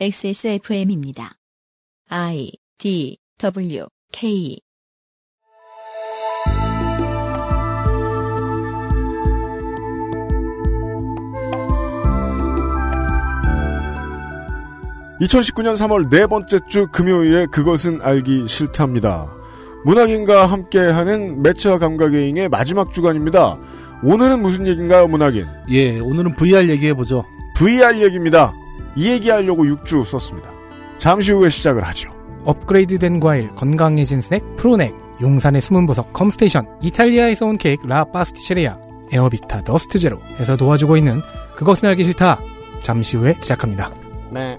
XSFM입니다. I D W K. (2019년 3월) 네 번째 주 금요일에 그것은 알기 싫답니다. 문학인과 함께하는 매체와 감각의잉의 마지막 주간입니다. 오늘은 무슨 얘기인가요 문학인? 예, 오늘은 VR 얘기해보죠. VR 얘기입니다 이 얘기하려고 6주 썼습니다 잠시 후에 시작을 하죠 업그레이드된 과일, 건강해진 스낵, 푸르넥, 용산의 숨은 보석 컴스테이션, 이탈리아에서 온 케이크 라 파스티체리아, 에어비타 더스트 제로에서 도와주고 있는 그것은 알기 싫다. 잠시 후에 시작합니다. 네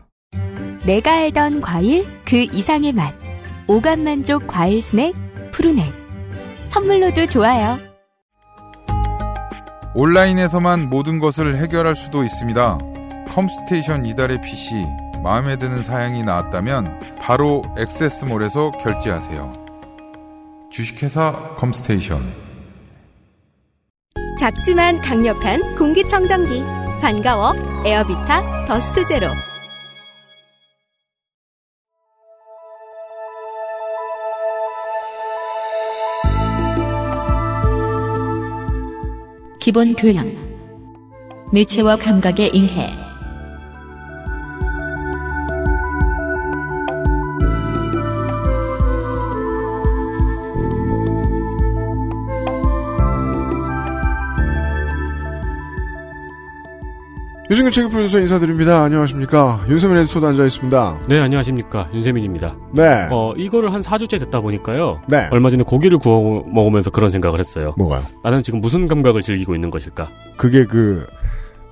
내가 알던 과일 그 이상의 맛. 오감 만족 과일 스낵 푸르넥. 선물로도 좋아요. 온라인에서만 모든 것을 해결할 수도 있습니다. 컴스테이션 이달의 PC 마음에 드는 사양이 나왔다면 바로 액세스몰에서 결제하세요. 주식회사 컴스테이션 작지만 강력한 공기청정기 반가워 에어비타 더스트 제로 기본 교양. 매체와 감각의 인해 유승균 책임 프로듀서 인사드립니다 안녕하십니까 윤세민 에디터도 앉아있습니다 네, 안녕하십니까. 윤세민입니다. 네 어, 이거를 한 4주째 듣다 보니까요. 네. 얼마 전에 고기를 구워 먹으면서 그런 생각을 했어요. 뭐가요? 나는 지금 무슨 감각을 즐기고 있는 것일까? 그게 그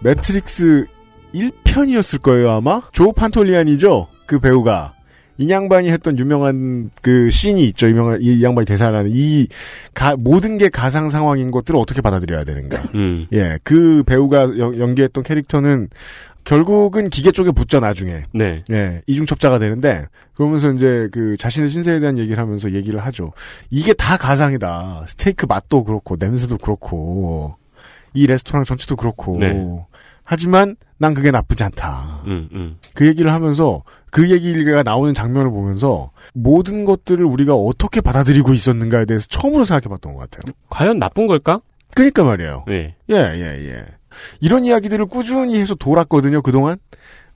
매트릭스 1편이었을 거예요 아마 조 판톨리아노죠 그 배우가 이 양반이 했던 유명한 그 씬이 있죠 유명한 이 양반이 대사하는 이 가, 모든 게 가상 상황인 것들을 어떻게 받아들여야 되는가 음. 예 그 배우가 연- 연기했던 캐릭터는 결국은 기계 쪽에 붙죠 나중에 네. 예 이중첩자가 되는데 그러면서 이제 그 자신의 신세에 대한 얘기를 하면서 얘기를 하죠 이게 다 가상이다 스테이크 맛도 그렇고 냄새도 그렇고 이 레스토랑 전체도 그렇고 네. 하지만 난 그게 나쁘지 않다 음, 음. 그 얘기를 하면서 그 얘기가 나오는 장면을 보면서 모든 것들을 우리가 어떻게 받아들이고 있었는가에 대해서 처음으로 생각해봤던 것 같아요 과연 나쁜 걸까? 그러니까 말이에요 네. 예, 예, 예. 이런 이야기들을 꾸준히 해서 돌았거든요, 그동안.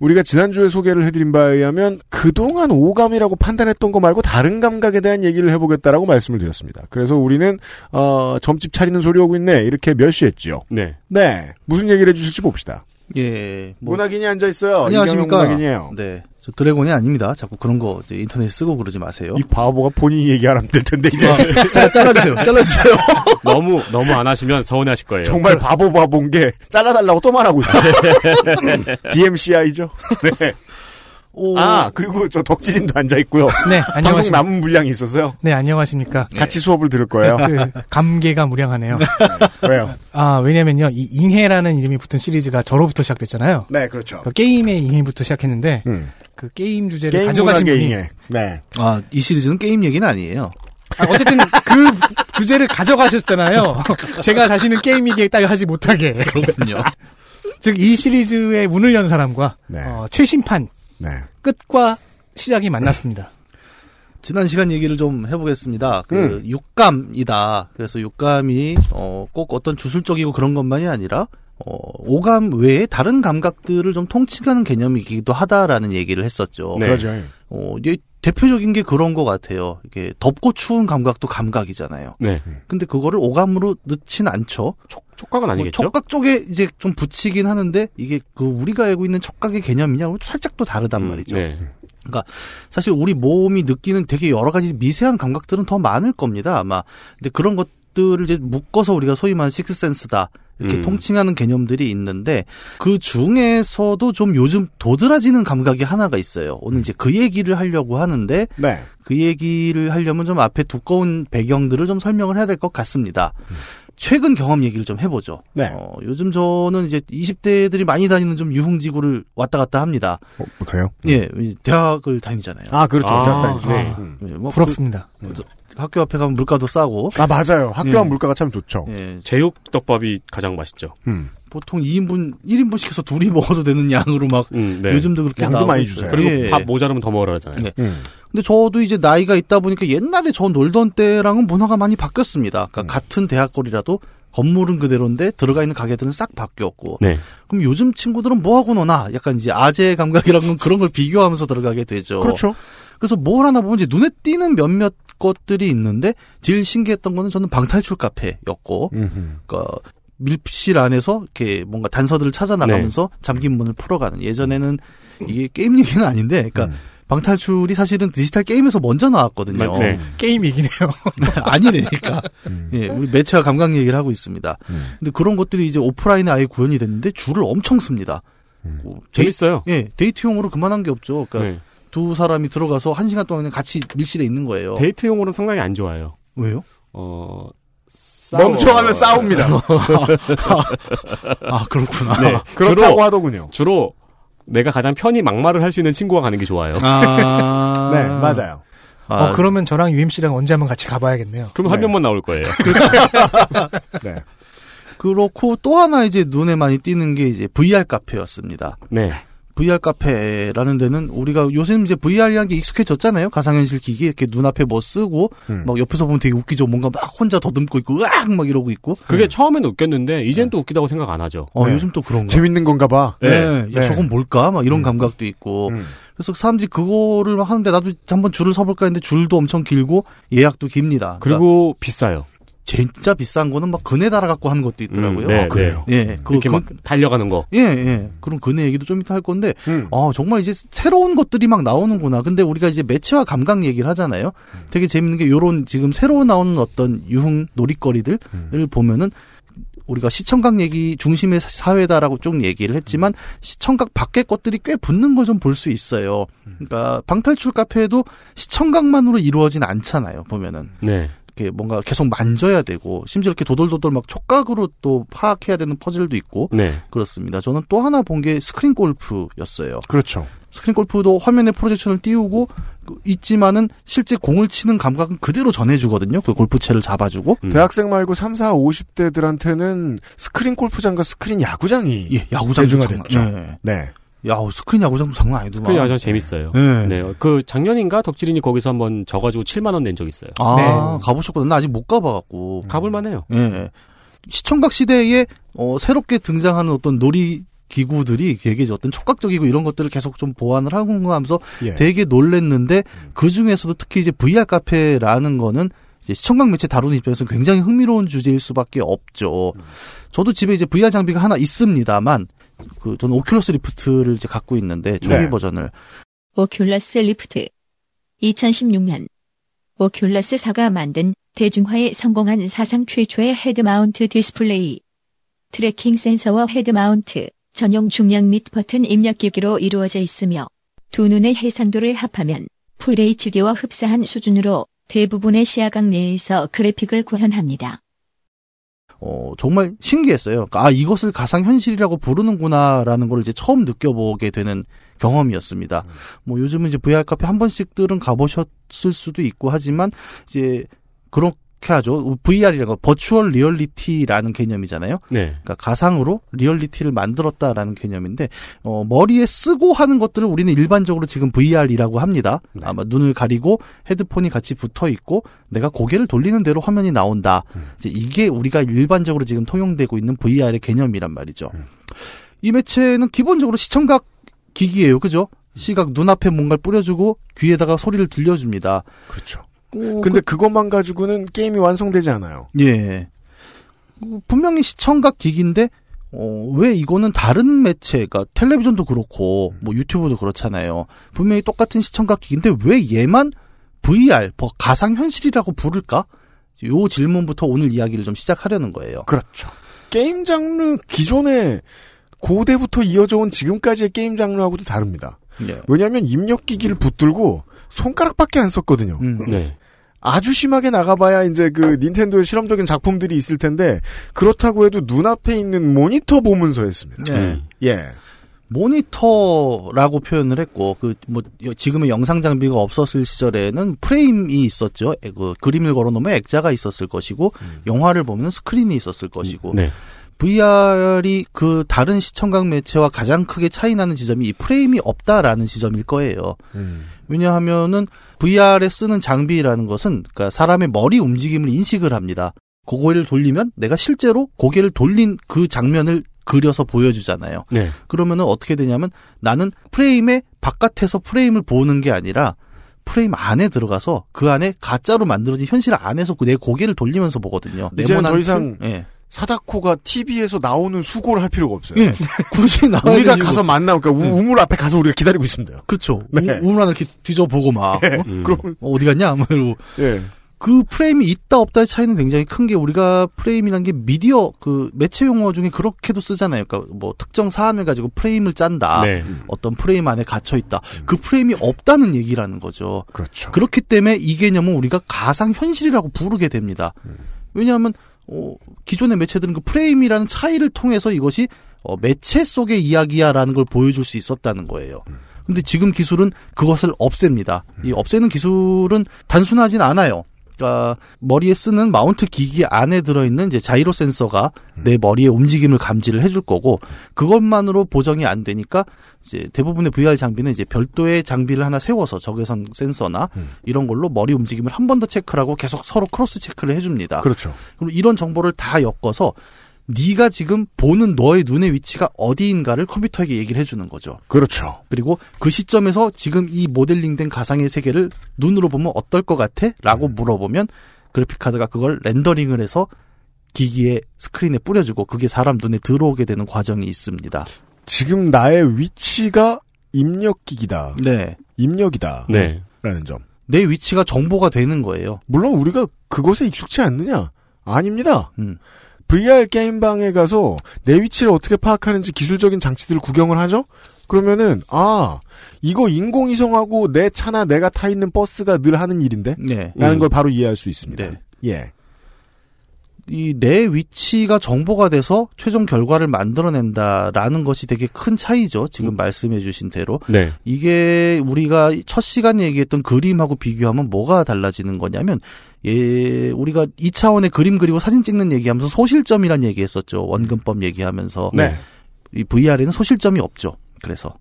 우리가 지난주에 소개를 해드린 바에 의하면 그동안 오감이라고 판단했던 거 말고 다른 감각에 대한 얘기를 해보겠다라고 말씀을 드렸습니다. 그래서 우리는, 어, 점집 차리는 소리 오고 있네. 이렇게 멸시했지요. 네. 네. 무슨 얘기를 해주실지 봅시다. 예, 뭐. 문학인이 앉아 있어요. 안녕하십니까. 이경영 문학인이에요. 네. 저 드래곤이 아닙니다. 자꾸 그런 거 이제 인터넷 쓰고 그러지 마세요. 이 바보가 본인이 얘기하면 될 텐데, 이제. 아, 자, 잘라주세요. 잘라주세요. 너무, 너무 안 하시면 서운해하실 거예요. 정말 바보 바보인 게 잘라달라고 또 말하고 있어요. DMCI죠. 네. 오, 아, 그리고 저 덕질인도 앉아 있고요. 네, 방송 안녕하십니까. 남은 분량이 있어서요. 네, 안녕하십니까. 같이 수업을 들을 거예요. 그 감개가 무량하네요. 왜요? 아, 왜냐면요. 이 잉해라는 이름이 붙은 시리즈가 저로부터 시작됐잖아요. 네, 그렇죠. 그 게임의 잉해부터 시작했는데 음. 그 게임 주제를 게임 가져가신 분이 잉해. 네. 아, 이 시리즈는 게임 얘기는 아니에요. 아, 어쨌든 그 주제를 가져가셨잖아요. 제가 다시는 게임 얘기 딱 하지 못하게. 그렇군요. 즉 이 시리즈의 문을 연 사람과 네. 어, 최신판 네. 끝과 시작이 만났습니다. 지난 시간 얘기를 좀 해보겠습니다. 그 음. 육감이다. 그래서 육감이 어, 꼭 어떤 주술적이고 그런 것만이 아니라 어, 오감 외에 다른 감각들을 좀 통칭하는 개념이기도 하다라는 얘기를 했었죠. 네. 그러죠. 어, 대표적인 게 그런 것 같아요. 이게 덥고 추운 감각도 감각이잖아요. 네. 근데 그거를 오감으로 넣진 않죠. 촉, 촉각은 뭐 아니겠죠? 촉각 쪽에 이제 좀 붙이긴 하는데 이게 그 우리가 알고 있는 촉각의 개념이냐 고 살짝 또 다르단 음, 말이죠. 네. 그러니까 사실 우리 몸이 느끼는 되게 여러 가지 미세한 감각들은 더 많을 겁니다. 아마. 근데 그런 것들을 이제 묶어서 우리가 소위 말하는 식스센스다. 이렇게 음. 통칭하는 개념들이 있는데 그 중에서도 좀 요즘 도드라지는 감각이 하나가 있어요. 오늘 이제 그 얘기를 하려고 하는데 네. 그 얘기를 하려면 좀 앞에 두꺼운 배경들을 좀 설명을 해야 될 것 같습니다. 최근 경험 얘기를 좀 해보죠. 네. 어, 요즘 저는 이제 20대들이 많이 다니는 좀 유흥지구를 왔다 갔다 합니다. 어, 그래요? 예, 대학을 다니잖아요. 아, 그렇죠. 아, 대학 다니죠. 네. 음. 예, 뭐 부럽습니다. 그, 학교 앞에 가면 물가도 싸고. 아, 맞아요. 학교 예. 앞 물가가 참 좋죠. 예, 제육덮밥이 가장 맛있죠. 음. 보통 2인분, 1인분 시켜서 둘이 먹어도 되는 양으로 막 음, 네. 요즘도 그렇게 양도 많이. 주세요. 그리고 예. 밥 모자르면 더 먹으라 하잖아요. 네. 음. 근데 저도 이제 나이가 있다 보니까 옛날에 저 놀던 때랑은 문화가 많이 바뀌었습니다. 그러니까 음. 같은 대학거리라도 건물은 그대로인데 들어가 있는 가게들은 싹 바뀌었고. 네. 그럼 요즘 친구들은 뭐 하고 노나? 약간 이제 아재 감각이라는 그런 걸 비교하면서 들어가게 되죠. 그렇죠. 그래서 뭘 하나 보면 이제 눈에 띄는 몇몇 것들이 있는데 제일 신기했던 거는 저는 방탈출 카페였고, 음흠. 그러니까 밀실 안에서 이렇게 뭔가 단서들을 찾아 나가면서 네. 잠긴 문을 풀어가는. 예전에는 이게 게임 얘기는 아닌데, 그러니까 음. 방탈출이 사실은 디지털 게임에서 먼저 나왔거든요. 네. 게임이긴 해요. 아니래니까. 음. 예, 우리 매체와 감각 얘기를 하고 있습니다. 음. 근데 그런 것들이 이제 오프라인에 아예 구현이 됐는데 줄을 엄청 섭니다. 음. 뭐 데이, 재밌어요. 예, 데이트용으로 그만한 게 없죠. 그러니까 네. 두 사람이 들어가서 한 시간 동안 그냥 같이 밀실에 있는 거예요. 데이트용으로는 상당히 안 좋아요. 왜요? 어, 싸워- 멍청하면 싸웁니다. 아, 그렇구나. 네. 그렇다고 주로, 하더군요. 주로 내가 가장 편히 막말을 할 수 있는 친구가 가는 게 좋아요. 아. 네, 맞아요. 아, 어, 그러면 저랑 UMC랑 언제 한번 같이 가봐야겠네요. 그럼 한 네. 명만 나올 거예요. 네. 그렇고 또 하나 이제 눈에 많이 띄는 게 이제 VR 카페였습니다. 네. VR 카페라는 데는 우리가 요즘 이제 VR이라는 게 익숙해졌잖아요. 가상현실 기기 이렇게 눈앞에 뭐 쓰고 음. 막 옆에서 보면 되게 웃기죠. 뭔가 막 혼자 더듬고 있고 으악 막 이러고 있고. 그게 처음에는 웃겼는데 이젠 또 웃기다고 생각 안 하죠. 어, 네. 요즘 또 그런가? 재밌는 건가 봐. 네. 네. 야, 네. 저건 뭘까? 막 이런 음. 감각도 있고. 음. 그래서 사람들이 그거를 막 하는데 나도 한번 줄을 서볼까 했는데 줄도 엄청 길고 예약도 깁니다. 그러니까 그리고 비싸요. 진짜 비싼 거는 막 그네 달아갖고 하는 것도 있더라고요. 음, 네, 아, 그래요? 예, 그, 이렇게 그, 막 달려가는 거. 예, 예. 그런 그네 얘기도 좀 이따 할 건데, 음. 아, 정말 이제 새로운 것들이 막 나오는구나. 근데 우리가 이제 매체와 감각 얘기를 하잖아요. 되게 재밌는 게 요런 지금 새로 나오는 어떤 유흥 놀이거리들을 보면은 우리가 시청각 얘기 중심의 사회다라고 쭉 얘기를 했지만 시청각 밖의 것들이 꽤 붙는 걸 좀 볼 수 있어요. 그러니까 방탈출 카페에도 시청각만으로 이루어진 않잖아요. 보면은 네. 이렇게 뭔가 계속 만져야 되고 심지어 이렇게 도돌도돌 막 촉각으로 또 파악해야 되는 퍼즐도 있고 네. 그렇습니다. 저는 또 하나 본 게 스크린 골프였어요. 그렇죠. 스크린 골프도 화면에 프로젝션을 띄우고 그 있지만은 실제 공을 치는 감각은 그대로 전해주거든요. 그 골프채를 잡아주고. 음. 대학생 말고 3, 4, 50대들한테는 스크린 골프장과 스크린 야구장이 예, 야구장 대중화됐죠. 네. 네. 야, 스크린 야구장도 장난 아니더만. 스크린 야구장 재밌어요. 네. 네. 그 작년인가 덕질인이 거기서 한번 져가지고 7만 원 낸 적 있어요. 아, 네. 가보셨거든. 나 아직 못 가봐갖고. 가볼만해요. 예. 시청각 시대에 어, 새롭게 등장하는 어떤 놀이 기구들이 되게 어떤 촉각적이고 이런 것들을 계속 좀 보완을 하고 하면서 예. 되게 놀랬는데 그 중에서도 특히 이제 VR 카페라는 거는 이제 시청각 매체 다루는 입장에서 굉장히 흥미로운 주제일 수밖에 없죠. 저도 집에 이제 VR 장비가 하나 있습니다만 그 저는 오큘러스 리프트를 이제 갖고 있는데 초기 네. 버전을 오큘러스 리프트 2016년 오큘러스 사가 만든 대중화에 성공한 사상 최초의 head mount 디스플레이 tracking 센서와 head mount 전용 중량 및 버튼 입력기기로 이루어져 있으며 두 눈의 해상도를 합하면 full HD와 흡사한 수준으로 대부분의 시야각 내에서 그래픽을 구현합니다. 어, 정말 신기했어요. 그러니까 아, 이것을 가상현실이라고 부르는구나라는 걸 이제 처음 느껴보게 되는 경험이었습니다. 뭐 요즘은 이제 VR 카페 한 번씩들은 가보셨을 수도 있고 하지만 이제 그렇게 하죠. VR이라는 거, virtual reality라는 개념이잖아요. 네. 그러니까 가상으로 리얼리티를 만들었다라는 개념인데 어, 머리에 쓰고 하는 것들을 우리는 일반적으로 지금 VR이라고 합니다. 네. 아마 눈을 가리고 헤드폰이 같이 붙어 있고 내가 고개를 돌리는 대로 화면이 나온다. 음. 이제 이게 우리가 일반적으로 지금 통용되고 있는 VR의 개념이란 말이죠. 음. 이 매체는 기본적으로 시청각 기기예요, 그죠? 시각 눈앞에 뭔가를 뿌려주고 귀에다가 소리를 들려줍니다. 그렇죠. 어, 근데 그것만 가지고는 게임이 완성되지 않아요. 예. 어, 분명히 시청각 기기인데 어, 왜 이거는 다른 매체가 텔레비전도 그렇고 뭐 유튜브도 그렇잖아요. 분명히 똑같은 시청각 기기인데 왜 얘만 VR, 뭐 가상 현실이라고 부를까? 요 질문부터 오늘 이야기를 좀 시작하려는 거예요. 그렇죠. 게임 장르 기존에 고대부터 이어져 온 지금까지의 게임 장르하고도 다릅니다. 예. 왜냐하면 입력 기기를 붙들고 손가락밖에 안 썼거든요. 음. 네. 아주 심하게 나가봐야 이제 그 닌텐도의 실험적인 작품들이 있을 텐데 그렇다고 해도 눈앞에 있는 모니터 보면서 했습니다. 네. 음. 예. 모니터라고 표현을 했고 그 뭐 지금의 영상 장비가 없었을 시절에는 프레임이 있었죠. 에, 그 그림을 걸어놓으면 액자가 있었을 것이고 영화를 보면 스크린이 있었을 것이고 네. VR이 그 다른 시청각 매체와 가장 크게 차이 나는 지점이 이 프레임이 없다라는 지점일 거예요. 음. 왜냐하면은 VR에 쓰는 장비라는 것은 그러니까 사람의 머리 움직임을 인식을 합니다. 고개를 돌리면 내가 실제로 고개를 돌린 그 장면을 그려서 보여주잖아요. 네. 그러면은 어떻게 되냐면 나는 프레임의 바깥에서 프레임을 보는 게 아니라 프레임 안에 들어가서 그 안에 가짜로 만들어진 현실 안에서 내 고개를 돌리면서 보거든요. 이제는 더 이상 틀? 예. 사다코가 TV에서 나오는 수고를 할 필요가 없어요. 예. 굳이 나와야 우리가 가서. 만나, 그러니까 우- 우물 앞에 가서 우리가 기다리고 있습니다. 그렇죠. 네. 우- 우물 안을 이렇게 뒤져보고 막 어? 음. 그럼 어, 어디 갔냐? 뭐 이러고 예. 그 프레임이 있다 없다의 차이는 굉장히 큰 게 우리가 프레임이란 게 미디어 그 매체 용어 중에 그렇게도 쓰잖아요. 그러니까 뭐 특정 사안을 가지고 프레임을 짠다. 네. 어떤 프레임 안에 갇혀 있다. 그 프레임이 없다는 얘기라는 거죠. 그렇죠. 그렇기 때문에 이 개념은 우리가 가상 현실이라고 부르게 됩니다. 왜냐하면 어, 기존의 매체들은 그 프레임이라는 차이를 통해서 이것이 어, 매체 속의 이야기야라는 걸 보여줄 수 있었다는 거예요. 근데 지금 기술은 그것을 없앱니다. 이 없애는 기술은 단순하진 않아요. 그러니까 머리에 쓰는 마운트 기기 안에 들어있는 이제 자이로 센서가 내 머리의 움직임을 감지를 해줄 거고 그것만으로 보정이 안 되니까 이제 대부분의 VR 장비는 이제 별도의 장비를 하나 세워서 적외선 센서나 이런 걸로 머리 움직임을 한 번 더 체크를 하고 계속 서로 cross check를 해줍니다. 그렇죠. 그럼 이런 정보를 다 엮어서 네가 지금 보는 너의 눈의 위치가 어디인가를 컴퓨터에게 얘기를 해주는 거죠. 그렇죠. 그리고 그 시점에서 지금 이 모델링된 가상의 세계를 눈으로 보면 어떨 것 같아? 라고 물어보면 그래픽카드가 그걸 렌더링을 해서 기기의 스크린에 뿌려주고 그게 사람 눈에 들어오게 되는 과정이 있습니다. 지금 나의 위치가 입력기기다. 네. 입력이다. 네. 라는 점. 내 위치가 정보가 되는 거예요. 물론 우리가 그것에 익숙치 않느냐? 아닙니다. 음. VR 게임방에 가서 내 위치를 어떻게 파악하는지 기술적인 장치들을 구경을 하죠? 그러면은, 아, 이거 인공위성하고 내 차나 내가 타 있는 버스가 늘 하는 일인데? 네. 라는 음. 걸 바로 이해할 수 있습니다. 네. 예. 이 내 위치가 정보가 돼서 최종 결과를 만들어낸다라는 것이 되게 큰 차이죠. 지금 말씀해 주신 대로. 네. 이게 우리가 첫 시간에 얘기했던 그림하고 비교하면 뭐가 달라지는 거냐면 예, 우리가 2차원의 그림 그리고 사진 찍는 얘기하면서 소실점이란 얘기했었죠. 원근법 얘기하면서 네. 이 VR에는 소실점이 없죠. 그래서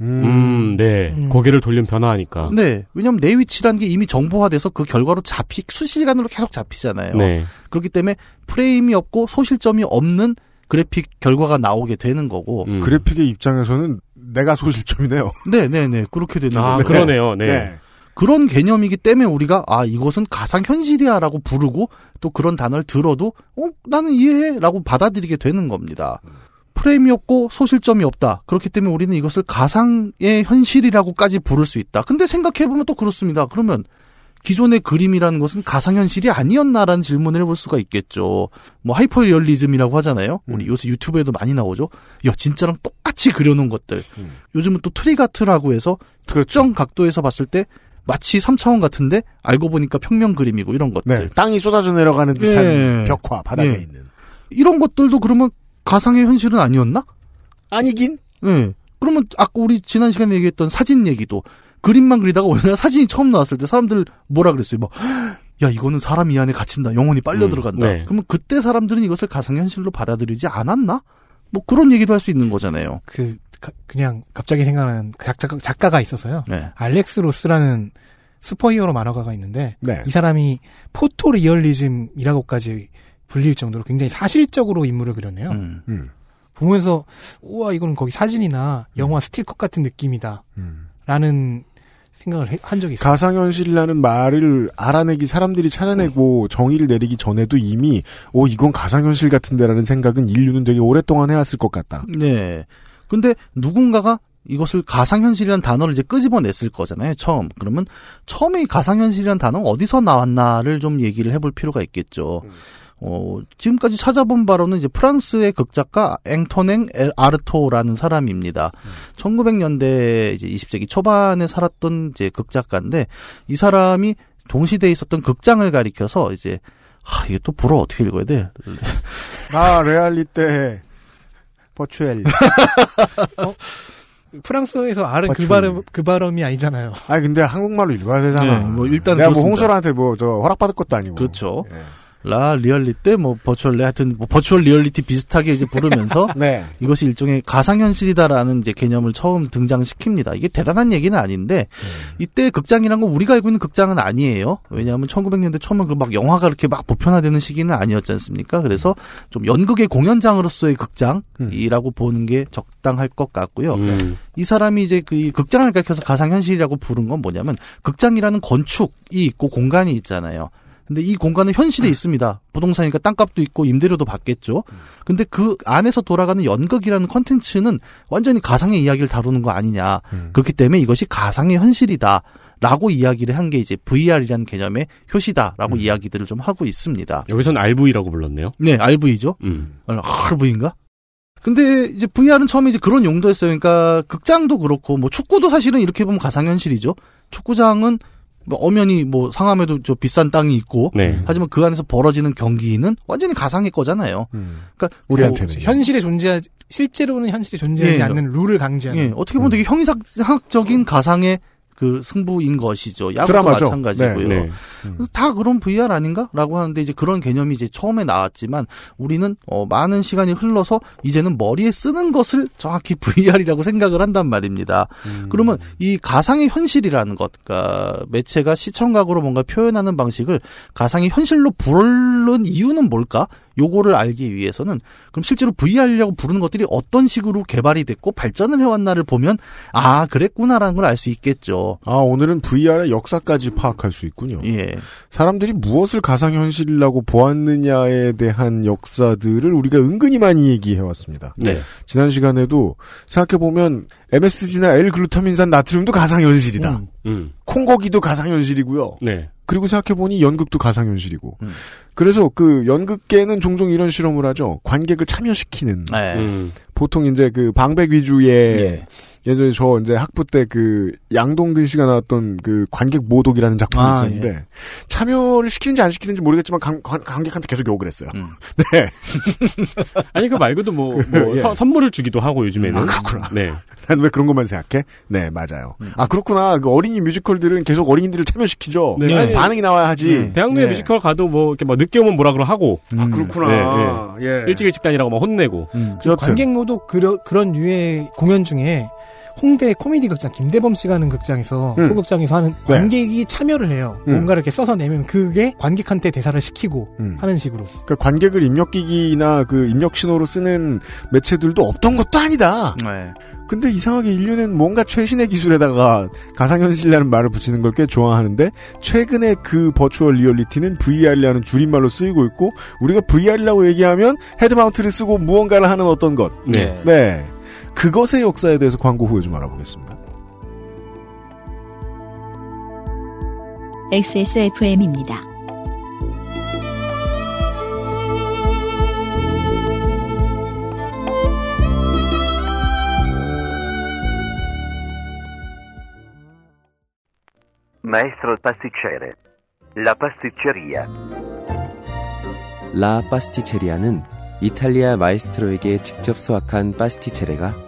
음, 네. 음. 고개를 돌리면 변화하니까. 네, 왜냐하면 내 위치라는 게 이미 정보화돼서 그 결과로 잡히 수시간으로 계속 잡히잖아요. 네. 그렇기 때문에 프레임이 없고 소실점이 없는 그래픽 결과가 나오게 되는 거고. 음. 그래픽의 입장에서는 내가 소실점이네요. 네, 네, 네. 그렇게 되는 아, 거고. 그러네요. 네. 그런 개념이기 때문에 우리가 아 이것은 가상 현실이야라고 부르고 또 그런 단어를 들어도 어 나는 이해해라고 받아들이게 되는 겁니다. 프레임이 없고 소실점이 없다. 그렇기 때문에 우리는 이것을 가상의 현실이라고까지 부를 수 있다. 근데 생각해 보면 또 그렇습니다. 그러면 기존의 그림이라는 것은 가상현실이 아니었나라는 질문을 해볼 수가 있겠죠. 뭐 하이퍼 리얼리즘이라고 하잖아요. 우리 요새 유튜브에도 많이 나오죠. 야 진짜랑 똑같이 그려놓은 것들. 음. 요즘은 또 trick art라고 해서 특정 각도에서 봤을 때 마치 3차원 같은데 알고 보니까 평면 그림이고 이런 것들. 네. 땅이 쏟아져 내려가는 듯한 예. 벽화, 바닥에 예. 있는. 이런 것들도 그러면 가상의 현실은 아니었나? 아니긴? 예. 그러면 아까 우리 지난 시간에 얘기했던 사진 얘기도 그림만 그리다가 우리나라 사진이 처음 나왔을 때 사람들 뭐라 그랬어요? 뭐, 야, 이거는 사람 이 안에 갇힌다. 영혼이 빨려 음, 들어간다. 네. 그러면 그때 사람들은 이것을 가상현실로 받아들이지 않았나? 뭐 그런 얘기도 할 수 있는 거잖아요. 그 가- 그냥 갑자기 생각나는 그 작가, 작가가 있어서요. 네. 알렉스 로스라는 슈퍼히어로 만화가가 있는데 네. 이 사람이 포토 리얼리즘이라고까지 불릴 정도로 굉장히 사실적으로 인물을 그렸네요. 음. 음. 보면서 우와 이건 거의 사진이나 영화 스틸컷 같은 느낌이다. 음. 라는 생각을 해- 한 적이 있어요. 가상현실이라는 말을 알아내기 사람들이 찾아내고 정의를 내리기 전에도 이미 오 이건 가상현실 같은데라는 생각은 인류는 되게 오랫동안 해왔을 것 같다. 네. 근데 누군가가 이것을 가상현실이라는 단어를 이제 끄집어냈을 거잖아요, 처음. 그러면 처음에 이 가상현실이라는 단어가 어디서 나왔나를 좀 얘기를 해볼 필요가 있겠죠. 어, 지금까지 찾아본 바로는 이제 프랑스의 극작가 앵토냉 엘 아르토라는 사람입니다. 1900년대 이제 20세기 초반에 살았던 이제 극작가인데 이 사람이 동시대에 있었던 극장을 가리켜서 이제 하, 이게 또 불어 어떻게 읽어야 돼? 아 réalité virtuelle. 프랑스에서 R은 그 맞춤. 발음 그 발음이 아니잖아요. 아니 근데 한국말로 읽어야 되잖아. 네, 뭐 일단 내가 뭐 그렇습니다. 홍소라한테 뭐 저 허락받을 것도 아니고. 그렇죠. 예. la reality 뭐 virtual 하여튼 뭐 virtual reality 비슷하게 이제 부르면서 네. 이것이 일종의 가상현실이다라는 이제 개념을 처음 등장시킵니다. 이게 대단한 얘기는 아닌데 이때 극장이란 건 우리가 알고 있는 극장은 아니에요. 왜냐하면 1900년대 초면 그막 영화가 그렇게 막 보편화되는 시기는 아니었지 않습니까? 그래서 좀 연극의 공연장으로서의 극장이라고 보는 게 적당할 것 같고요. 음. 이 사람이 이제 그이 극장을 가리켜서 가상현실이라고 부른 건 뭐냐면 극장이라는 건축이 있고 공간이 있잖아요. 근데 이 공간은 현실에 있습니다. 부동산이니까 땅값도 있고 임대료도 받겠죠. 근데 그 안에서 돌아가는 연극이라는 컨텐츠는 완전히 가상의 이야기를 다루는 거 아니냐. 음. 그렇기 때문에 이것이 가상의 현실이다. 라고 이야기를 한 게 이제 VR이라는 개념의 효시다라고 이야기들을 좀 하고 있습니다. 여기서는 RV라고 불렀네요. 네, RV죠. 음. RV인가? 근데 이제 VR은 처음에 이제 그런 용도였어요. 그러니까 극장도 그렇고 뭐 축구도 사실은 이렇게 보면 가상현실이죠. 축구장은 뭐 엄연히 뭐 상암에도 저 비싼 땅이 있고 네. 하지만 그 안에서 벌어지는 경기는 완전히 가상의 거잖아요. 음. 그러니까 우리한테는 뭐 현실에 존재하지 실제로는 현실에 존재하지 예. 않는 룰을 강제하는. 예, 어떻게 보면 되게 형이상학적인 가상의 그 승부인 것이죠. 야구도 드라마죠. 마찬가지고요. 네. 다 그런 VR 아닌가?라고 하는데 이제 그런 개념이 이제 처음에 나왔지만 우리는 어, 많은 시간이 흘러서 이제는 머리에 쓰는 것을 정확히 VR이라고 생각을 한단 말입니다. 그러면 이 가상의 현실이라는 것, 그러니까 매체가 시청각으로 뭔가 표현하는 방식을 가상의 현실로 부르는 이유는 뭘까? 요거를 알기 위해서는 그럼 실제로 VR이라고 부르는 것들이 어떤 식으로 개발이 됐고 발전을 해왔나를 보면 아 그랬구나라는 걸 알 수 있겠죠. 아 오늘은 VR의 역사까지 파악할 수 있군요. 예. 사람들이 무엇을 가상현실이라고 보았느냐에 대한 역사들을 우리가 은근히 많이 얘기해왔습니다. 네. 지난 시간에도 생각해보면 MSG나 L글루타민산 나트륨도 가상현실이다. 음. 음. 콩고기도 가상현실이고요. 네. 그리고 생각해보니 연극도 가상현실이고. 음. 그래서 그 연극계는 종종 이런 실험을 하죠. 관객을 참여시키는. 네. 음. 보통 이제 그 방백 위주의 예. 예전에 저 이제 학부 때 그 양동근 씨가 나왔던 그 관객 모독이라는 작품이 아, 있었는데 참여를 시키는지 안 시키는지 모르겠지만 관, 관, 관객한테 계속 욕을 했어요. 음. 네. 아니 그 말고도 뭐, 뭐 예. 서- 선물을 주기도 하고 요즘에는. 아, 그렇구나. 네. 난 왜 그런 것만 생각해? 네, 맞아요. 음. 아, 그렇구나. 그 어린이 뮤지컬들은 계속 어린이들을 참여시키죠. 네. 아니, 반응이 나와야 하지. 음. 대학로에 네. 뮤지컬 가도 뭐 이렇게 막 늦게 오면 뭐라 그러 하고 아, 그렇구나. 예. 일찍 일찍 다니라고 막 혼내고. 음. 여튼. 관객모도 그러, 그런 류의 공연 중에 홍대 코미디 극장 김대범 씨가 하는 극장에서 음. 소극장에서 하는 네. 관객이 참여를 해요. 음. 뭔가를 이렇게 써서 내면 그게 관객한테 대사를 시키고 음. 하는 식으로. 그러니까 관객을 입력기기나 그 입력 신호로 쓰는 매체들도 없던 것도 아니다. 네. 근데 이상하게 인류는 뭔가 최신의 기술에다가 가상현실이라는 말을 붙이는 걸 꽤 좋아하는데 최근에 그 버추얼 리얼리티는 VR이라는 줄임말로 쓰이고 있고 우리가 VR이라고 얘기하면 헤드마운트를 쓰고 무언가를 하는 어떤 것. 네. 네. 그것의 역사에 대해서 광고 후에 좀 알아보겠습니다. XSFM입니다. Maestro il pasticcere. La pasticceria. 라 파스티체리아는 이탈리아 마에스트로에게 직접 수학한 pasticcere가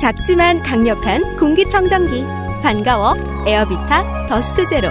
작지만 강력한 공기청정기 반가워 에어비타 더스트 제로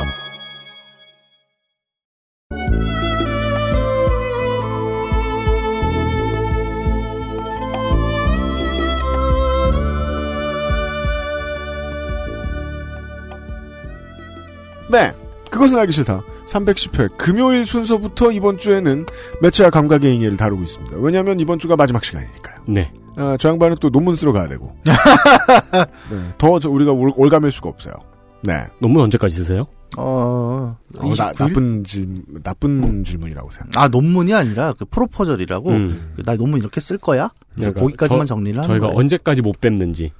네. 그것은 알기 싫다. 310회 금요일 순서부터 이번 주에는 매체와 감각의 인해를 다루고 있습니다. 왜냐하면 이번 주가 마지막 시간이니까요. 네. 아, 저 양반은 또 논문 쓰러 가야 되고. 네, 더저 우리가 올, 올감일 수가 없어요. 네. 논문 언제까지 쓰세요? 어, 어, 나, 29일? 나쁜 질 나쁜 질문이라고 생각. 아 논문이 아니라 그 프로포절이라고 음. 그 나 논문 이렇게 쓸 거야? 그러니까 거기까지만 저- 정리를 하는 저희가 거예요. 언제까지 못 뵙는지.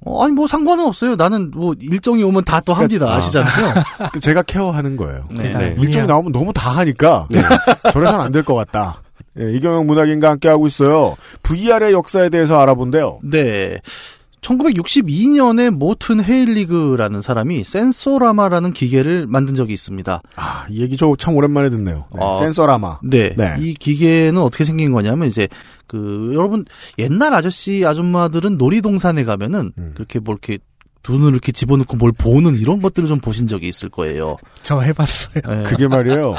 어, 아니 뭐 상관은 없어요. 나는 뭐 일정이 오면 다 또 합니다. 아. 아시잖아요. 그 제가 케어하는 거예요. 네. 네. 일정이 나오면 너무 다 하니까 네. 저래선 안 될 것 같다. 예, 이경영 문학인과 함께 하고 있어요. VR의 역사에 대해서 알아본대요. 네. 1962년에 모튼 헤일리그라는 사람이 센소라마라는 기계를 만든 적이 있습니다. 아, 이 얘기 저 참 오랜만에 듣네요. 네, 아. 센서라마. 네. 네. 이 기계는 어떻게 생긴 거냐면 이제 그 여러분 옛날 아저씨 아줌마들은 놀이동산에 가면은 음. 그렇게 뭐 이렇게 눈을 이렇게 집어넣고 뭘 보는 이런 것들을 좀 보신 적이 있을 거예요. 저 해봤어요. 네. 그게 말이에요.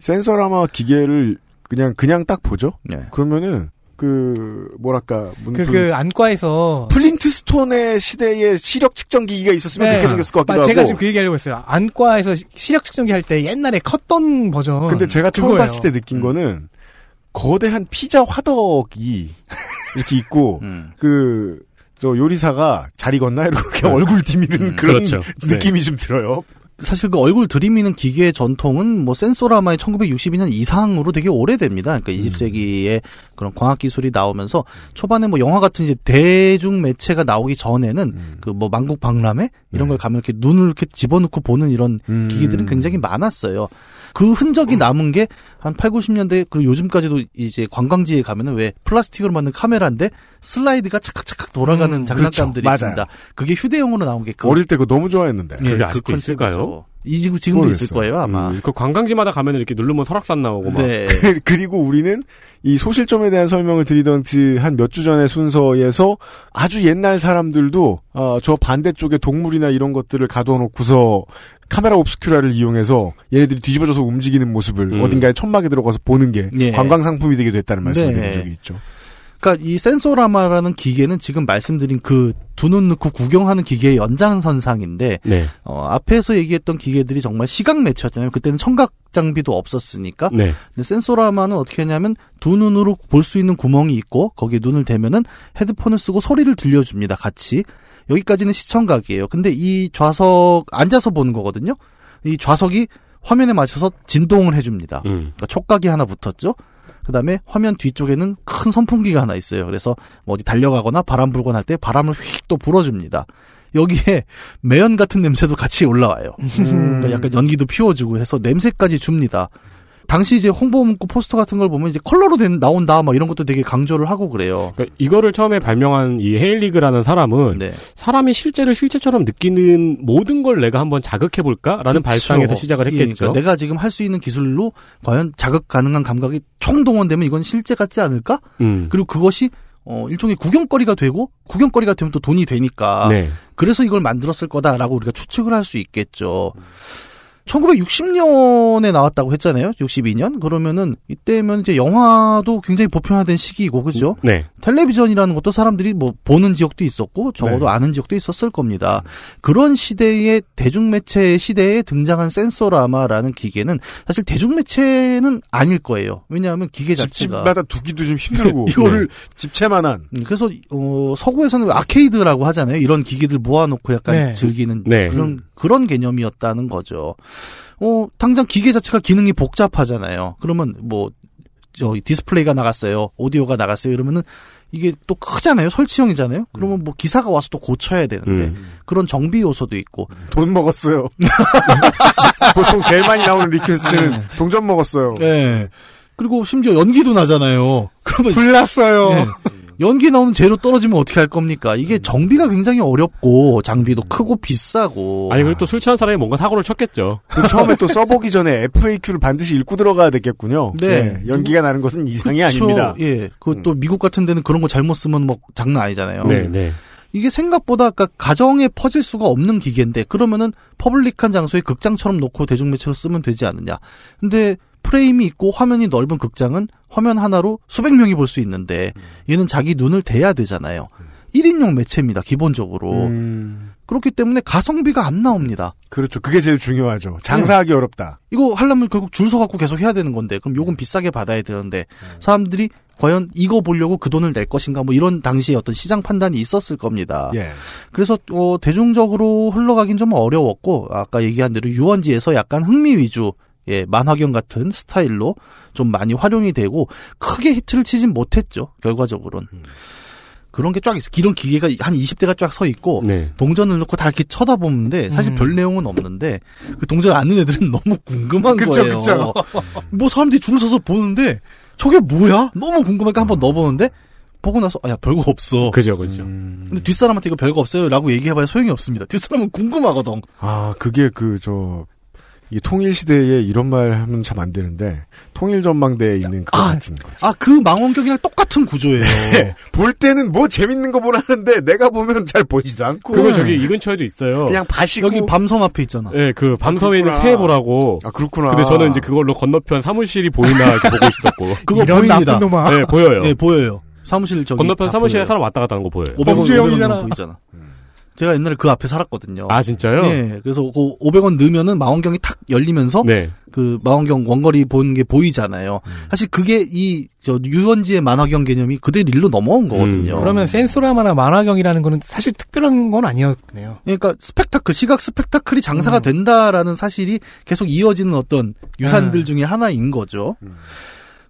센서라마 기계를 그냥 그냥 딱 보죠. 네. 그러면은 그 뭐랄까 문- 그, 그그 안과에서 플린트 스톤의 시대에 시력 측정 기기가 있었으면 그렇게 생겼을 것 같기도 아, 제가 하고. 지금 그 얘기하려고 했어요. 안과에서 시- 시력 측정기 할 때 옛날에 컸던 버전. 근데 제가 처음 그거예요. 봤을 때 느낀 음. 거는 거대한 피자 화덕이 이렇게 있고 음. 그저 요리사가 잘 익었나 그냥 네. 얼굴 디미는 음, 그런 그렇죠. 느낌이 좀 들어요. 사실 그 얼굴 들이미는 기계의 전통은 뭐 센소라마의 1962년 이상으로 되게 오래됩니다. 그러니까 20세기에 그런 광학 기술이 나오면서 초반에 뭐 영화 같은 이제 대중 매체가 나오기 전에는 음. 그뭐 만국 박람회 이런 네. 걸 가면 이렇게 눈을 이렇게 집어넣고 보는 이런 음. 기계들은 굉장히 많았어요. 그 흔적이 남은 게 한 8, 90년대 그리고 요즘까지도 이제 관광지에 가면은 왜 플라스틱으로 만든 카메라인데 슬라이드가 착각착각 돌아가는 음, 장난감들이 그렇죠. 있습니다. 맞아요. 그게 휴대용으로 나온 게 그, 어릴 때 그거 너무 좋아했는데. 예, 그게 아직도 컨셉이죠. 있을까요? 이 지금 지금도 있을 모르겠어요. 거예요 아마. 음, 그 관광지마다 가면 이렇게 누르면 설악산 나오고 막. 네. 그리고 우리는 이 소실점에 대한 설명을 드리던 그 한 몇 주 전의 순서에서 아주 옛날 사람들도 어, 저 반대쪽에 동물이나 이런 것들을 가둬놓고서 카메라 옵스큐라를 이용해서 얘네들이 뒤집어져서 움직이는 모습을 음. 어딘가에 천막에 들어가서 보는 게 예. 관광 상품이 되기도 했다는 말씀을 네. 드린 적이 있죠. 그러니까 이 센소라마라는 기계는 지금 말씀드린 그 두 눈 넣고 구경하는 기계의 연장선상인데 네. 어, 앞에서 얘기했던 기계들이 정말 시각 매체였잖아요. 그때는 청각 장비도 없었으니까. 네. 근데 센소라마는 어떻게 하냐면 두 눈으로 볼 수 있는 구멍이 있고 거기에 눈을 대면은 헤드폰을 쓰고 소리를 들려줍니다. 같이. 여기까지는 시청각이에요. 근데 이 좌석 앉아서 보는 거거든요. 이 좌석이 화면에 맞춰서 진동을 해줍니다. 음. 그러니까 촉각이 하나 붙었죠. 그 다음에 화면 뒤쪽에는 큰 선풍기가 하나 있어요. 그래서 뭐 어디 달려가거나 바람 불거나 할 때 바람을 휙 또 불어줍니다. 여기에 매연 같은 냄새도 같이 올라와요. 그러니까 약간 연기도 피워주고 해서 냄새까지 줍니다. 당시 이제 홍보 문구 포스터 같은 걸 보면 이제 컬러로 된 나온다 막 이런 것도 되게 강조를 하고 그래요. 그러니까 이거를 처음에 발명한 이 헤일리그라는 사람은 네. 사람이 실제를 실제처럼 느끼는 모든 걸 내가 한번 자극해 볼까라는 그쵸. 발상에서 시작을 예, 했겠죠. 그러니까 내가 지금 할 수 있는 기술로 과연 자극 가능한 감각이 총동원되면 이건 실제 같지 않을까? 음. 그리고 그것이 어 일종의 구경거리가 되고 구경거리가 되면 또 돈이 되니까 네. 그래서 이걸 만들었을 거다라고 우리가 추측을 할 수 있겠죠. 1960년에 나왔다고 했잖아요. 62년. 그러면은 이때면 이제 영화도 굉장히 보편화된 시기이고 그죠? 네. 텔레비전이라는 것도 사람들이 뭐 보는 지역도 있었고 적어도 네. 아는 지역도 있었을 겁니다. 그런 시대의 대중매체의 시대에 등장한 Sensorama라는 기계는 사실 대중매체는 아닐 거예요. 왜냐하면 기계 자체가 집집마다 두기도 좀 힘들고 이거를 집채만한 음, 그래서 어, 서구에서는 왜 아케이드라고 하잖아요. 이런 기기들 모아놓고 약간 네. 즐기는 네. 그런 그런 개념이었다는 거죠. 어 당장 기계 자체가 기능이 복잡하잖아요. 그러면 뭐 저 디스플레이가 나갔어요, 오디오가 나갔어요. 이러면은 이게 또 크잖아요, 설치형이잖아요. 그러면 뭐 기사가 와서 또 고쳐야 되는데 음. 그런 정비 요소도 있고 돈 먹었어요. 보통 제일 많이 나오는 request는 동전 먹었어요. 네. 그리고 심지어 연기도 나잖아요. 그러면 불났어요. 네. 연기 나오는 재료 떨어지면 어떻게 할 겁니까? 이게 정비가 굉장히 어렵고 장비도 크고 비싸고. 아니 그리고 또 술 취한 사람이 뭔가 사고를 쳤겠죠. 그 처음에 또 써보기 전에 FAQ를 반드시 읽고 들어가야 되겠군요. 네. 예, 연기가 나는 것은 이상이 그쵸. 아닙니다. 예. 그또 미국 같은 데는 그런 거 잘못 쓰면 뭐 장난 아니잖아요. 네, 네. 이게 생각보다 가정에 퍼질 수가 없는 기계인데 그러면은 public한 장소에 극장처럼 놓고 대중매체로 쓰면 되지 않느냐. 근데 프레임이 있고 화면이 넓은 극장은 화면 하나로 수백 명이 볼 수 있는데 얘는 자기 눈을 대야 되잖아요. 1인용 매체입니다, 기본적으로. 음, 그렇기 때문에 가성비가 안 나옵니다. 그렇죠. 그게 제일 중요하죠. 장사하기 어렵다. 이거 하려면 결국 줄 서갖고 계속 해야 되는 건데, 그럼 요금 비싸게 받아야 되는데, 사람들이 과연 이거 보려고 그 돈을 낼 것인가, 뭐 이런 당시에 어떤 시장 판단이 있었을 겁니다. 예. 그래서 어, 대중적으로 흘러가긴 좀 어려웠고 아까 얘기한 대로 유원지에서 약간 흥미 위주 예, 만화경 같은 스타일로 좀 많이 활용이 되고 크게 히트를 치진 못했죠. 결과적으로는. 그런 게 쫙 있어. 이런 기계가 한 20대가 쫙 서 있고 네. 동전을 넣고 다 이렇게 쳐다보는데 사실 별 내용은 없는데 그 동전 아는 애들은 너무 궁금한 그쵸, 거예요. 그쵸. 뭐 사람들이 줄을 서서 보는데 저게 뭐야? 너무 궁금하니까 한번 넣어보는데 보고 나서 아야 별거 없어. 그죠, 그죠. 근데 뒷사람한테 이거 별거 없어요라고 얘기해봐야 소용이 없습니다. 뒷사람은 궁금하거든. 아, 그게 그, 저, 이 통일 시대에 이런 말 하면 참 안 되는데, 통일 전망대에 있는 그거 아, 같은 거. 아그 망원경이랑 똑같은 구조예요. 네. 볼 때는 뭐 재밌는 거 보라 하는데, 내가 보면 잘 보이지도 않고. 그거 저기 이 근처에도 있어요. 그냥 봐시고. 여기 밤섬 앞에 있잖아. 네, 그 밤섬에 있는 그렇구나. 새 보라고. 아, 그렇구나. 근데 저는 이제 그걸로 건너편 사무실이 보이나 이렇게 보고 있었고. 그거 이런 보입니다. 나쁜 놈아. 네, 보여요. 네 보여요. 사무실 저기 건너편 다 사무실에 보여요. 사람 왔다 갔다 하는 거 보여요. 500원, 범죄형이잖아. 500원 보이잖아. 제가 옛날에 그 앞에 살았거든요. 아, 진짜요? 예, 그래서 그 500원 넣으면은 망원경이 탁 열리면서 네. 그 망원경 원거리 보는 게 보이잖아요. 사실 그게 이 저 유원지의 만화경 개념이 그대로 일로 넘어온 거거든요. 음. 그러면 센소라마나 만화경이라는 거는 사실 특별한 건 아니었네요. 그러니까 스펙타클, 시각 스펙타클이 장사가 음. 된다라는 사실이 계속 이어지는 어떤 유산들 음. 중에 하나인 거죠.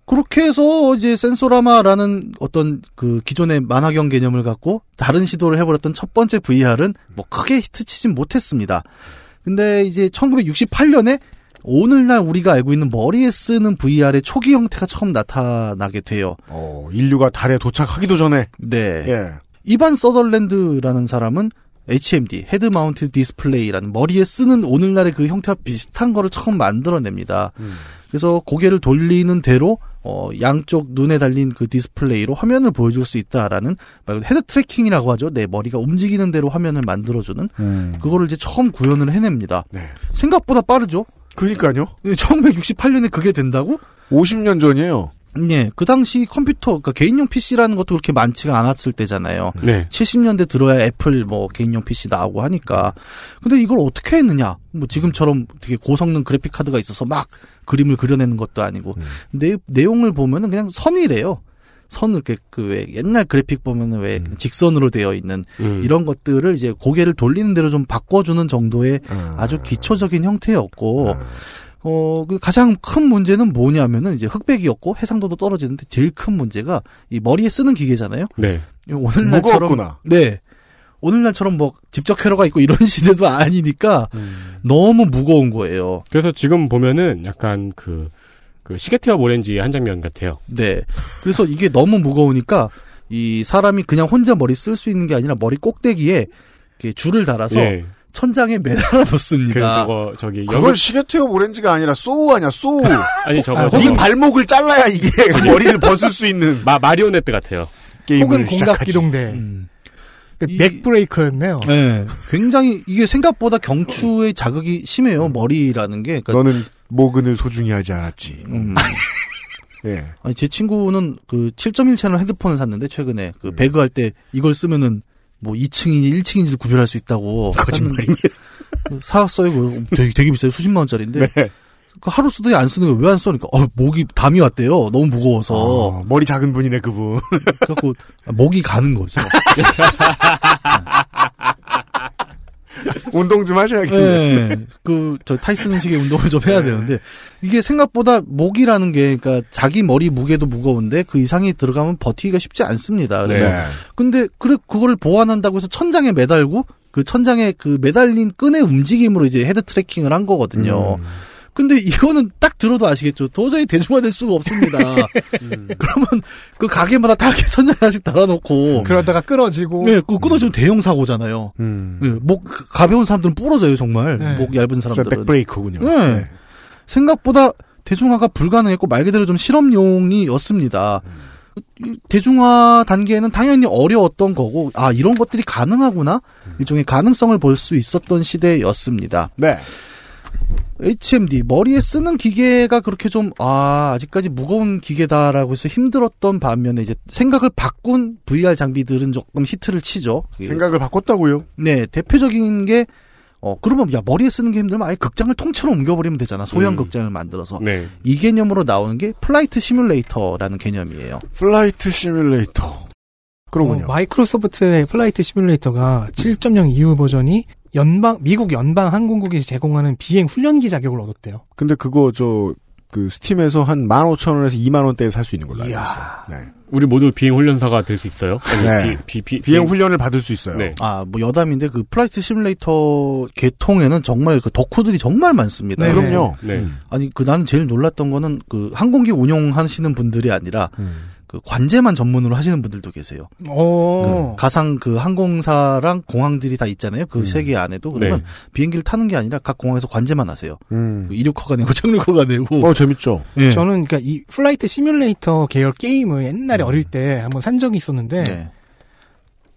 그렇게 해서 이제 센소라마라는 어떤 그 기존의 만화경 개념을 갖고 다른 시도를 해버렸던 첫 번째 VR은 뭐 크게 히트치진 못했습니다. 근데 이제 1968년에 오늘날 우리가 알고 있는 머리에 쓰는 VR의 초기 형태가 처음 나타나게 돼요. 어, 인류가 달에 도착하기도 전에. 네. 예. 이반 서덜랜드라는 사람은 HMD, head mount display라는 머리에 쓰는 오늘날의 그 형태와 비슷한 거를 처음 만들어냅니다. 그래서 고개를 돌리는 대로 어, 양쪽 눈에 달린 그 디스플레이로 화면을 보여줄 수 있다라는 말 head tracking이라고 하죠. 내 머리가 움직이는 대로 화면을 만들어주는 그거를 이제 처음 구현을 해냅니다. 네. 생각보다 빠르죠. 그니까요. 1968년에 그게 된다고? 50년 전이에요. 네, 그 당시 컴퓨터, 그러니까 개인용 PC라는 것도 그렇게 많지가 않았을 때잖아요. 네. 70년대 들어야 애플 뭐 개인용 PC 나오고 하니까. 근데 이걸 어떻게 했느냐? 뭐 지금처럼 되게 고성능 그래픽 카드가 있어서 막 그림을 그려내는 것도 아니고. 내, 내용을 보면은 그냥 선이래요. 선을 이렇게 그왜 옛날 그래픽 보면은 왜 직선으로 되어 있는 음. 이런 것들을 이제 고개를 돌리는 대로 좀 바꿔주는 정도의 아. 아주 기초적인 형태였고 아. 어, 그 가장 큰 문제는 뭐냐면은 이제 흑백이었고 해상도도 떨어지는데 제일 큰 문제가 이 머리에 쓰는 기계잖아요. 네. 오늘날처럼 무거웠구나. 네. 오늘날처럼 뭐 직접 회로가 있고 이런 시대도 아니니까 음. 너무 무거운 거예요. 그래서 지금 보면은 약간 그, 그 시계티와 오렌지의 한 장면 같아요. 네. 그래서 이게 너무 무거우니까 이 사람이 그냥 혼자 머리 쓸 수 있는 게 아니라 머리 꼭대기에 이렇게 줄을 달아서 예. 천장에 매달아 놓습니다. 저거, 저기, 그건 시계태엽 오렌지가 아니라 소우 아니야, 소우. 아니, 저거, 아, 이 저거 발목을 잘라야 이게 머리를 벗을 수 있는 마, 마리오네트 같아요. 게임을 혹은 시작하지. 공각 기동대. 음. 그 이- 넥브레이커였네요. 네. 굉장히 이게 생각보다 경추의 자극이 심해요. 머리라는 게. 그러니까 너는 모근을 소중히 하지 않았지. 음. 예. 아니 제 친구는 그 7.1 채널 헤드폰을 샀는데 최근에 그 음. 배그 할 때 이걸 쓰면은 뭐 2층인지 1층인지를 구별할 수 있다고 거짓말입니다. 샀는데 사왔어요. 그거 되게 되게 비싸요. 수십만 원짜리인데 네. 그 하루 쓰더니 안 쓰는 거 왜 안 써니까 어 목이 담이 왔대요. 너무 무거워서 어, 머리 작은 분이네 그분. 그래갖고 목이 가는 거죠. 운동 좀 하셔야겠네. 네. 그, 저 타이슨식의 운동을 좀 해야 되는데, 이게 생각보다 목이라는 게, 그러니까 자기 머리 무게도 무거운데 그 이상이 들어가면 버티기가 쉽지 않습니다. 그래서 네. 근데 그래 그거를 보완한다고 해서 천장에 매달고 그 천장에 그 매달린 끈의 움직임으로 이제 head tracking을 한 거거든요. 음. 근데 이거는 딱 들어도 아시겠죠. 도저히 대중화될 수가 없습니다. 그러면 그 가게마다 다 이렇게 천장에 하나씩 달아놓고 그러다가 끊어지고 네, 그 끊어지면 대형 사고잖아요. 음. 네, 목 가벼운 사람들은 부러져요 정말. 네. 목 얇은 사람들은. 백브레이커군요. 네. 생각보다 대중화가 불가능했고 말 그대로 좀 실험용이었습니다. 이 대중화 단계에는 당연히 어려웠던 거고 아 이런 것들이 가능하구나 일종의 가능성을 볼 수 있었던 시대였습니다. 네. HMD 머리에 쓰는 기계가 그렇게 좀 아 아직까지 무거운 기계다라고 해서 힘들었던 반면에 이제 생각을 바꾼 VR 장비들은 조금 히트를 치죠. 생각을 바꿨다고요? 네 대표적인 게 어, 그러면, 야, 머리에 쓰는 게 힘들면 아예 극장을 통째로 옮겨버리면 되잖아. 소형 음. 극장을 만들어서. 네. 이 개념으로 나오는 게 flight simulator라는 개념이에요. flight simulator. 그러군요. 어, Microsoft의 flight simulator가 7.0 이후 버전이 연방 미국 연방 항공국이 제공하는 비행 훈련기 자격을 얻었대요. 근데 그거 저 그 Steam에서 한 15,000원에서 2만 원대에 살 수 있는 걸로 알고 이야. 있어요. 네. 우리 모두 비행 훈련사가 될 수 있어요? 네. 비, 비, 비, 비 행 훈련을 받을 수 있어요. 네. 아, 뭐 여담인데 그 flight simulator 계통에는 정말 그 덕후들이 정말 많습니다. 네. 그럼요. 네. 음. 아니, 그 나는 제일 놀랐던 거는 그 항공기 운용하시는 분들이 아니라 음. 그 관제만 전문으로 하시는 분들도 계세요. 어. 그 가상 그 항공사랑 공항들이 다 있잖아요. 그 음. 세계 안에도 그러면 네. 비행기를 타는 게 아니라 각 공항에서 관제만 하세요. 음. 그 이륙허가 내고 착륙허가 내고. 어, 재밌죠? 예. 저는 그러니까 이 flight simulator 계열 게임을 옛날에 어릴 때 한번 산 적이 있었는데 네.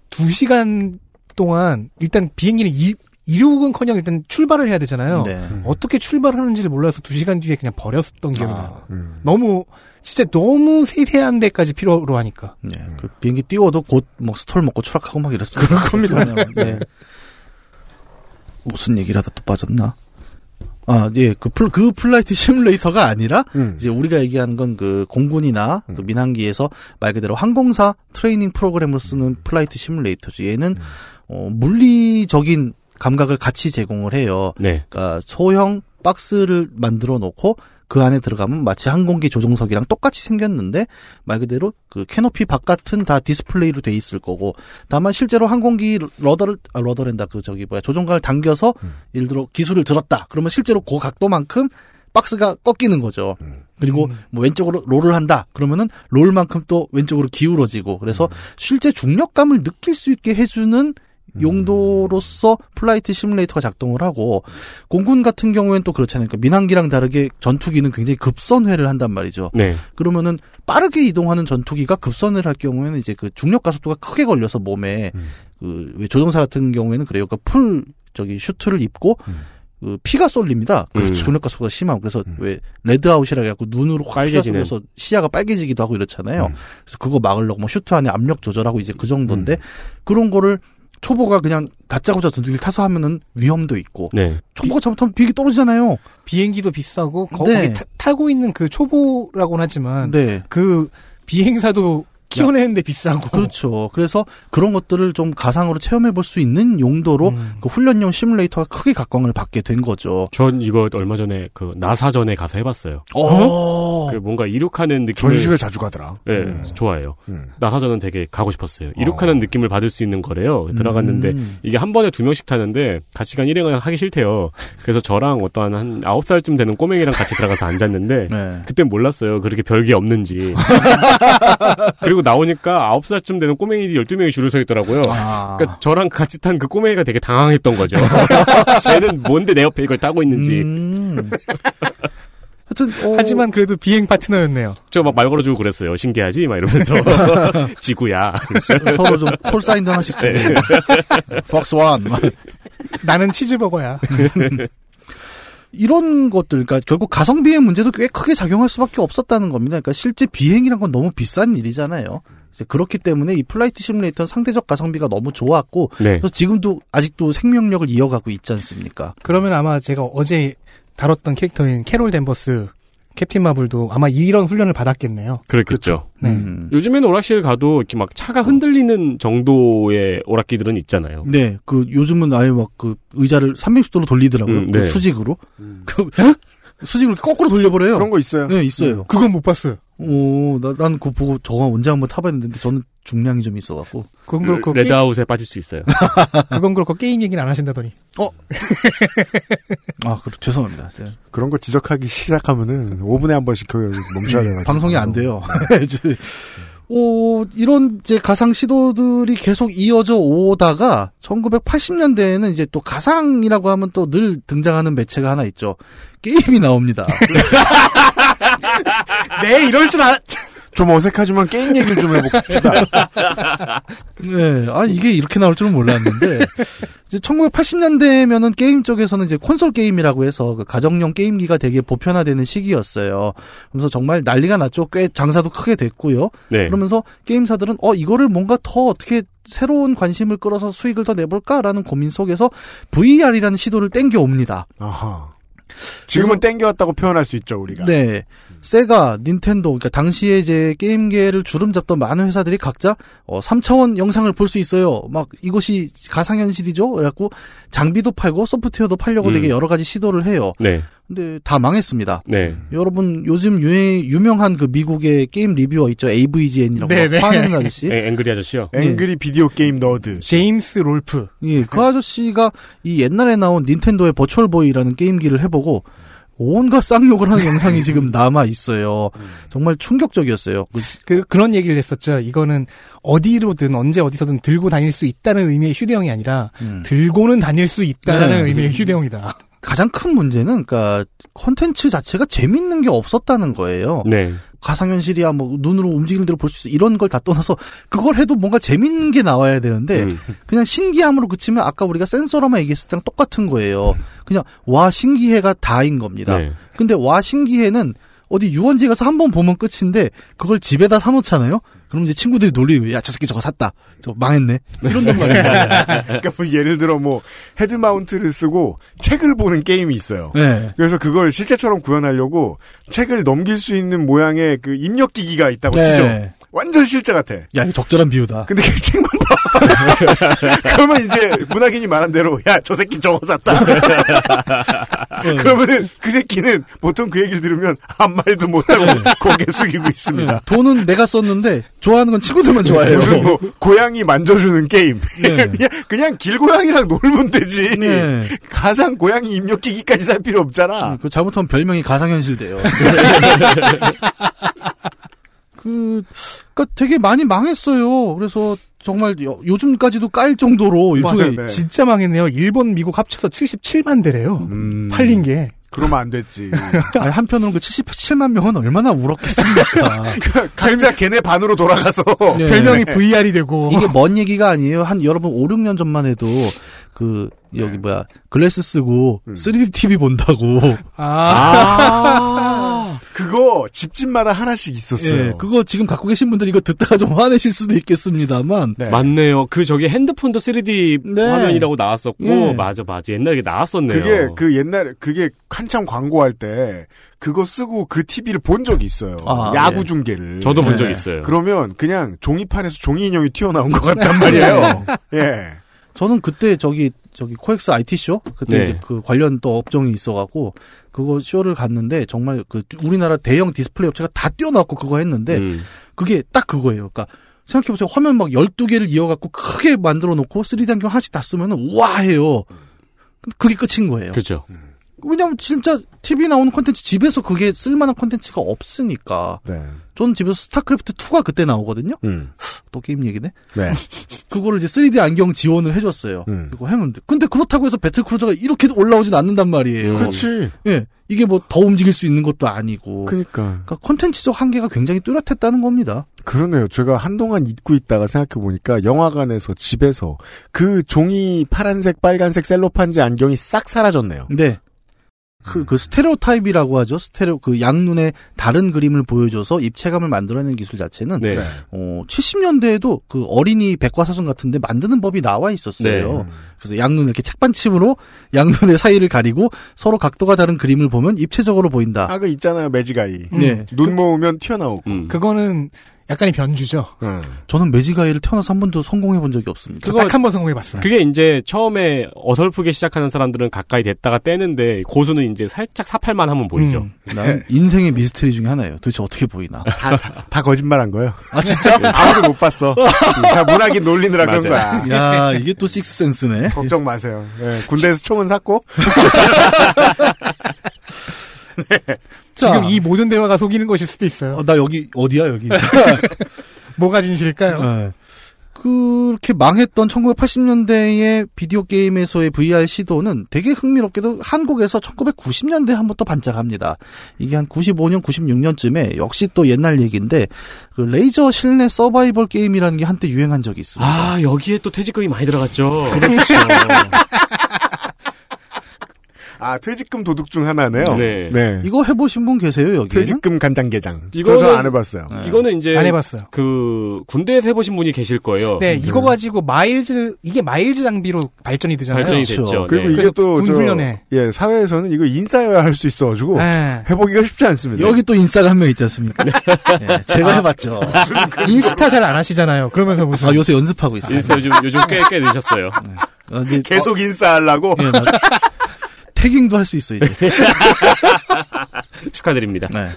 두 시간 동안 일단 비행기는 이, 이륙은커녕 일단 출발을 해야 되잖아요. 네. 어떻게 출발하는지를 몰라서 두 시간 뒤에 그냥 버렸던 기억이 아. 나요. 음. 너무 진짜 너무 세세한 데까지 필요로 하니까. 네. 그 비행기 띄워도 곧 뭐 stall 먹고 추락하고 막 이랬어요. 그럴 겁니다. 네. 무슨 얘기를 하다 또 빠졌나? 아, 예, 그, 플, 그 flight simulator가 아니라, 음. 이제 우리가 얘기하는 건 그 공군이나 그 음. 민항기에서 말 그대로 항공사 트레이닝 프로그램으로 쓰는 flight simulator죠. 얘는, 음. 어, 물리적인 감각을 같이 제공을 해요. 네. 그러니까 소형 박스를 만들어 놓고 그 안에 들어가면 마치 항공기 조종석이랑 똑같이 생겼는데 말 그대로 그 캐노피 바깥은 다 디스플레이로 돼 있을 거고 다만 실제로 항공기 rudder를 아 rudder랜다 그 저기 뭐야 조종관을 당겨서 음. 예를 들어 기수를 들었다 그러면 실제로 그 각도만큼 박스가 꺾이는 거죠. 음. 그리고 음. 뭐 왼쪽으로 roll을 한다 그러면은 roll만큼 또 왼쪽으로 기울어지고 그래서 음. 실제 중력감을 느낄 수 있게 해주는 용도로서 flight simulator가 작동을 하고 공군 같은 경우에는 또 그렇잖아요. 그러니까 민항기랑 다르게 전투기는 굉장히 급선회를 한단 말이죠. 네. 그러면은 빠르게 이동하는 전투기가 급선회를 할 경우에는 이제 그 중력 가속도가 크게 걸려서 몸에 음. 그왜 조종사 같은 경우에는 그래요. 그러니까 full 저기 슈트를 입고 음. 그 피가 쏠립니다. 그 음. 중력 가속도가 심하고 그래서 음. 왜 redout이라 해갖고 눈으로 확 피가 빨개지는. 쏠려서 시야가 빨개지기도 하고 이렇잖아요. 음. 그래서 그거 막으려고 뭐 슈트 안에 압력 조절하고 이제 그 정도인데 음. 그런 거를 초보가 그냥 다짜고짜 전투기를 타서 하면은 위험도 있고 네. 초보가 잘못하면 비행기 떨어지잖아요. 비행기도 비싸고 거, 네. 기 타, 고 있는 그 초보라고는 하지만 네. 그 비행사도 키워내는데 비싸고. 그렇죠. 그래서 그런 것들을 좀 가상으로 체험해 볼 수 있는 용도로 음. 그 훈련용 시뮬레이터가 크게 각광을 받게 된 거죠. 전 이거 얼마 전에 그 나사전에 가서 해봤어요. 어. 그 뭔가 이륙하는 느낌을 전시회 자주 가더라. 네, 음. 좋아해요. 음. 나사전은 되게 가고 싶었어요. 이륙하는 어. 느낌을 받을 수 있는 거래요. 들어갔는데 음. 이게 한 번에 두 명씩 타는데 같이 간 일행은 하기 싫대요. 그래서 저랑 어떠한 한 아홉 살쯤 되는 꼬맹이랑 같이 들어가서 앉았는데 네. 그땐 몰랐어요. 그렇게 별게 없는지. 그리고 나오니까 아홉 살쯤 되는 꼬맹이들이 열두 명이 줄을 서 있더라고요. 아. 그러니까 저랑 같이 탄 그 꼬맹이가 되게 당황했던 거죠. 쟤는 뭔데 내 옆에 이걸 타고 있는지. 음. 하여튼 어, 하지만 그래도 비행 파트너였네요. 저 막 말 걸어주고 그랬어요. 신기하지? 막 이러면서. 지구야. 서로 좀 콜사인도 하나씩 주고 네. 박스 원 나는 치즈버거야. 이런 것들 그러니까 결국 가성비의 문제도 꽤 크게 작용할 수밖에 없었다는 겁니다. 그러니까 실제 비행이란 건 너무 비싼 일이잖아요. 이제 그렇기 때문에 이 flight simulator는 상대적 가성비가 너무 좋았고 네. 그래서 지금도 아직도 생명력을 이어가고 있지 않습니까? 그러면 아마 제가 어제 다뤘던 캐릭터인 캐롤 댄버스 캡틴 마블도 아마 이런 훈련을 받았겠네요. 그렇겠죠. 네. 음. 요즘에는 오락실 가도 이렇게 막 차가 흔들리는 정도의 오락기들은 있잖아요. 네, 그 요즘은 아예 막 그 의자를 360도로 돌리더라고요. 음, 그 네. 수직으로. 그 수직으로 이렇게 거꾸로 돌려버려요. 그런 거 있어요. 네, 있어요. 그건 못 봤어요. 오, 나, 난 그거 보고 저거 언제 한번 타봤는데 저는 중량이 좀 있어갖고. 그건 그렇고 게, redout에 빠질 수 있어요. 그건 그렇고 게임 얘기는 안 하신다더니. 아, 그 죄송합니다. 네. 그런 거 지적하기 시작하면은 5분에 한 번씩 그 멈춰야 돼가지고. 방송이 안 돼요. 오, 이런 이제 가상 시도들이 계속 이어져 오다가 1980년대에는 이제 또 가상이라고 하면 또 늘 등장하는 매체가 하나 있죠. 게임이 나옵니다. 네, 이럴 줄 알. 좀 어색하지만 게임 얘기를 좀 해봅시다. 네, 아 이게 이렇게 나올 줄은 몰랐는데 이제 1980년대면은 게임 쪽에서는 이제 콘솔 게임이라고 해서 그 가정용 게임기가 되게 보편화되는 시기였어요. 그래서 정말 난리가 났죠. 꽤 장사도 크게 됐고요. 네. 그러면서 게임사들은 어 이거를 뭔가 더 어떻게 새로운 관심을 끌어서 수익을 더 내볼까라는 고민 속에서 VR이라는 시도를 땡겨 옵니다. 아하. 지금은 땡겨왔다고 표현할 수 있죠, 우리가. 네. 세가, 닌텐도, 그러니까 당시에 이제 게임계를 주름 잡던 많은 회사들이 각자 어, 3차원 영상을 볼 수 있어요. 막 이것이 가상현실이죠. 그래갖고 장비도 팔고 소프트웨어도 팔려고 음. 되게 여러 가지 시도를 해요. 네. 근데 다 망했습니다. 네. 여러분 요즘 유행, 유명한 그 미국의 게임 reviewer 있죠. AVGN이라고 네, 네. 화내는 아저씨. an- angry 아저씨요. Angry Video Game Nerd. 제임스 롤프. 예, 그 아저씨가 이 옛날에 나온 닌텐도의 버추얼보이라는 게임기를 해보고 온갖 쌍욕을 하는 영상이 지금 남아 있어요. 정말 충격적이었어요. 그 그, 그런 얘기를 했었죠. 이거는 어디로든 언제 어디서든 들고 다닐 수 있다는 의미의 휴대용이 아니라 음. 들고는 다닐 수 있다는 네. 의미의 휴대용이다. 가장 큰 문제는 그러니까 컨텐츠 자체가 재밌는 게 없었다는 거예요. 네. 가상현실이야 뭐 눈으로 움직이는 대로 볼 수 있어 이런 걸 다 떠나서 그걸 해도 뭔가 재밌는 게 나와야 되는데 음. 그냥 신기함으로 그치면 아까 우리가 센서로만 얘기했을 때랑 똑같은 거예요. 그냥 와 신기해가 다인 겁니다. 네. 근데 와 신기해는 어디 유원지에 가서 한 번 보면 끝인데 그걸 집에다 사놓잖아요. 그럼 이제 친구들이 놀리고 야저 새끼 저거 샀다. 저 망했네. 이런단 말이에요. 그러니까 뭐 예를 들어 뭐 head mount를 쓰고 책을 보는 게임이 있어요. 네. 그래서 그걸 실제처럼 구현하려고 책을 넘길 수 있는 모양의 그 입력 기기가 있다고 치죠. 네. 완전 실제 같아. 야 이거 적절한 비유다. 근데 그 책만 봐. 그러면 이제 문학인이 말한 대로 야 저 새끼 저거 샀다. 그러면은 그 새끼는 보통 그 얘기를 들으면 한 말도 못하고 고개 숙이고 있습니다. 네. 돈은 내가 썼는데 좋아하는 건 친구들만 좋아해요. 무슨 뭐 고양이 만져주는 게임. 네. 그냥, 그냥 길고양이랑 놀면 되지. 네. 가상 고양이 입력 기기까지 살 필요 없잖아. 그 잘못하면 별명이 가상현실 돼요. 그, 그니까 되게 많이 망했어요. 그래서 정말 요, 요즘까지도 깔 정도로 일종의 네. 진짜 망했네요. 일본, 미국 합쳐서 77만 대래요. 음, 팔린 게. 그러면 안 됐지. 아니, 한편으로는 그 77만 명은 얼마나 울었겠습니까. 각자 걔네 반으로 돌아가서 네. 별명이 VR이 되고. 이게 먼 얘기가 아니에요. 한 여러분 5, 6년 전만 해도 그 여기 네. 뭐야 글래스 쓰고 음. 3D TV 본다고. 아. 그거 집집마다 하나씩 있었어요. 예, 그거 지금 갖고 계신 분들 이거 듣다가 좀 화내실 수도 있겠습니다만. 네. 맞네요. 그 저기 핸드폰도 3D 네. 화면이라고 나왔었고 예. 맞아 맞아 옛날에 나왔었네요. 그게 그 옛날에 그게 한참 광고할 때 그거 쓰고 그 TV를 본 적이 있어요. 아, 야구 예. 중계를. 저도 본 네. 적 있어요. 그러면 그냥 종이판에서 종이 인형이 튀어나온 것 같단 말이에요. 예. 저는 그때 저기 저기 코엑스 IT 쇼 그때 네. 이제 그 관련 또 업종이 있어갖고 그거 쇼를 갔는데 정말 그 우리나라 대형 디스플레이 업체가 다 뛰어나왔고 그거 했는데 음. 그게 딱 그거예요. 그러니까 생각해보세요. 화면 막 12개를 이어갖고 크게 만들어 놓고 3D 안경 하나씩 다 쓰면은 우와해요. 근데 그게 끝인 거예요. 그죠. 왜냐면 진짜 TV 나오는 콘텐츠 집에서 그게 쓸만한 콘텐츠가 없으니까. 네. 저는 집에서 스타크래프트 2가 그때 나오거든요. 음. 또 게임 얘기네. 네. 그거를 이제 3D 안경 지원을 해줬어요. 음. 그거 했는데. 근데 그렇다고 해서 battlecruiser가 이렇게 올라오진 않는단 말이에요. 그렇지. 예. 이게 뭐 더 움직일 수 있는 것도 아니고. 그니까. 그러니까 콘텐츠적 한계가 굉장히 뚜렷했다는 겁니다. 그러네요. 제가 한동안 잊고 있다가 생각해 보니까 영화관에서 집에서 그 종이 파란색, 빨간색 셀로판지 안경이 싹 사라졌네요. 네. 그, 그 스테레오 타입이라고 하죠. 스테레오, 그 양눈에 다른 그림을 보여줘서 입체감을 만들어내는 기술 자체는, 네. 어, 70년대에도 그 어린이 백과사전 같은데 만드는 법이 나와 있었어요. 네. 그래서 양눈을 이렇게 책반침으로 양눈의 사이를 가리고 서로 각도가 다른 그림을 보면 입체적으로 보인다. 아, 그 있잖아요. 매직아이. 네. 눈 모으면 튀어나오고. 음. 그거는 약간의 변주죠. 응. 저는 매직아이를 태어나서 한 번도 성공해 본 적이 없습니다. 그거- 딱한 번 성공해 봤어요. 그게 이제 처음에 어설프게 시작하는 사람들은 가까이 됐다가 떼는데 고수는 이제 살짝 사팔만 하면 보이죠. 음. 난 인생의 미스터리 중에 하나예요. 도대체 어떻게 보이나. 다, 다 거짓말한 거예요. 아, 진짜? 아무도 못 봤어. 다 문학인 놀리느라 그런. 거야. 야, 이게 또 식스센스네. 걱정 마세요. 예, 군대에서 총은 샀고. 지금 이 모든 대화가 속이는 것일 수도 있어요. 어, 나 여기, 어디야, 여기? 뭐가 진실일까요? 네. 그렇게 망했던 1980년대의 비디오 게임에서의 VR 시도는 되게 흥미롭게도 한국에서 1990년대에 한번 또 반짝합니다. 이게 한 95년, 96년쯤에 역시 또 옛날 얘기인데 그 레이저 실내 서바이벌 게임이라는 게 한때 유행한 적이 있습니다. 아, 여기에 또 퇴직금이 많이 들어갔죠. 그렇죠. 아, 퇴직금 도둑 중 하나네요. 네. 네. 이거 해보신 분 계세요 여기는? 퇴직금 간장게장. 이거는- 안 해봤어요. 네. 이거는 이제 안 해봤어요. 그 군대에서 해보신 분이 계실 거예요. 네, 이거 가지고 마일즈 이게 마일즈 장비로 발전이 되잖아요. 발전이 그렇죠. 됐죠. 그리고 네. 이게 그래서 또, 군 저, 훈련에. 예, 사회에서는 이거 인싸여야 할 수 있어가지고, 네. 해보기가 쉽지 않습니다. 여기 또 인싸가 한 명 있지 않습니까? 네, 제가 해봤죠. 인스타 잘 안 하시잖아요. 그러면서 무슨 아, 요새 연습하고 있어요. 인스타 요즘 요즘 꽤 꽤 늦으셨어요. 어, 이제 계속 인싸하려고? 어, 예, 나 tagging도 할 수 있어 이제. 축하드립니다. 네.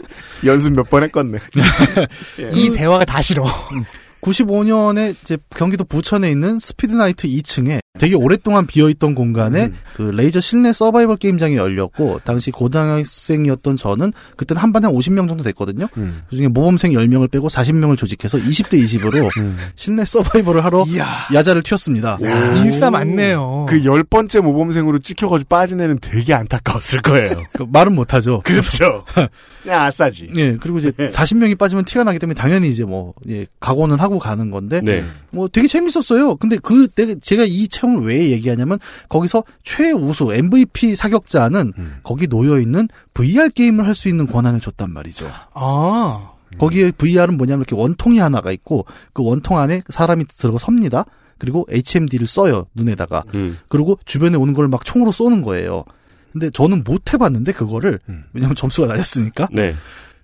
연습 몇 번 했겠네. 이 대화가 다 싫어. 95년에 이제 경기도 부천에 있는 스피드나이트 2층에 되게 오랫동안 비어있던 공간에 음. 그 레이저 실내 서바이벌 게임장이 열렸고 당시 고등학생이었던 저는 그때는 한 반에 한 50명 정도 됐거든요. 음. 그중에 모범생 10명을 빼고 40명을 조직해서 20대 20으로 음. 실내 서바이벌을 하러 야자를 튀었습니다. 인싸 많네요. 그열 번째 모범생으로 찍혀가지고 빠진 애는 되게 안타까웠을 거예요. 그 말은 못하죠. 그렇죠. 그냥 아싸지. 예, 그리고 이제 40명이 빠지면 티가 나기 때문에 당연히 이제 뭐, 예, 각오는 하고 가는 건데, 네. 뭐 되게 재밌었어요. 근데 그, 때 제가 이 체험을 왜 얘기하냐면, 거기서 최우수 MVP 사격자는 음. 거기 놓여 있는 VR 게임을 할 수 있는 권한을 줬단 말이죠. 아, 거기에 VR은 뭐냐면 이렇게 원통이 하나가 있고, 그 원통 안에 사람이 들어가 섭니다. 그리고 HMD를 써요, 눈에다가. 음. 그리고 주변에 오는 걸 막 총으로 쏘는 거예요. 근데 저는 못 해봤는데, 그거를. 음. 왜냐면 점수가 낮았으니까. 네.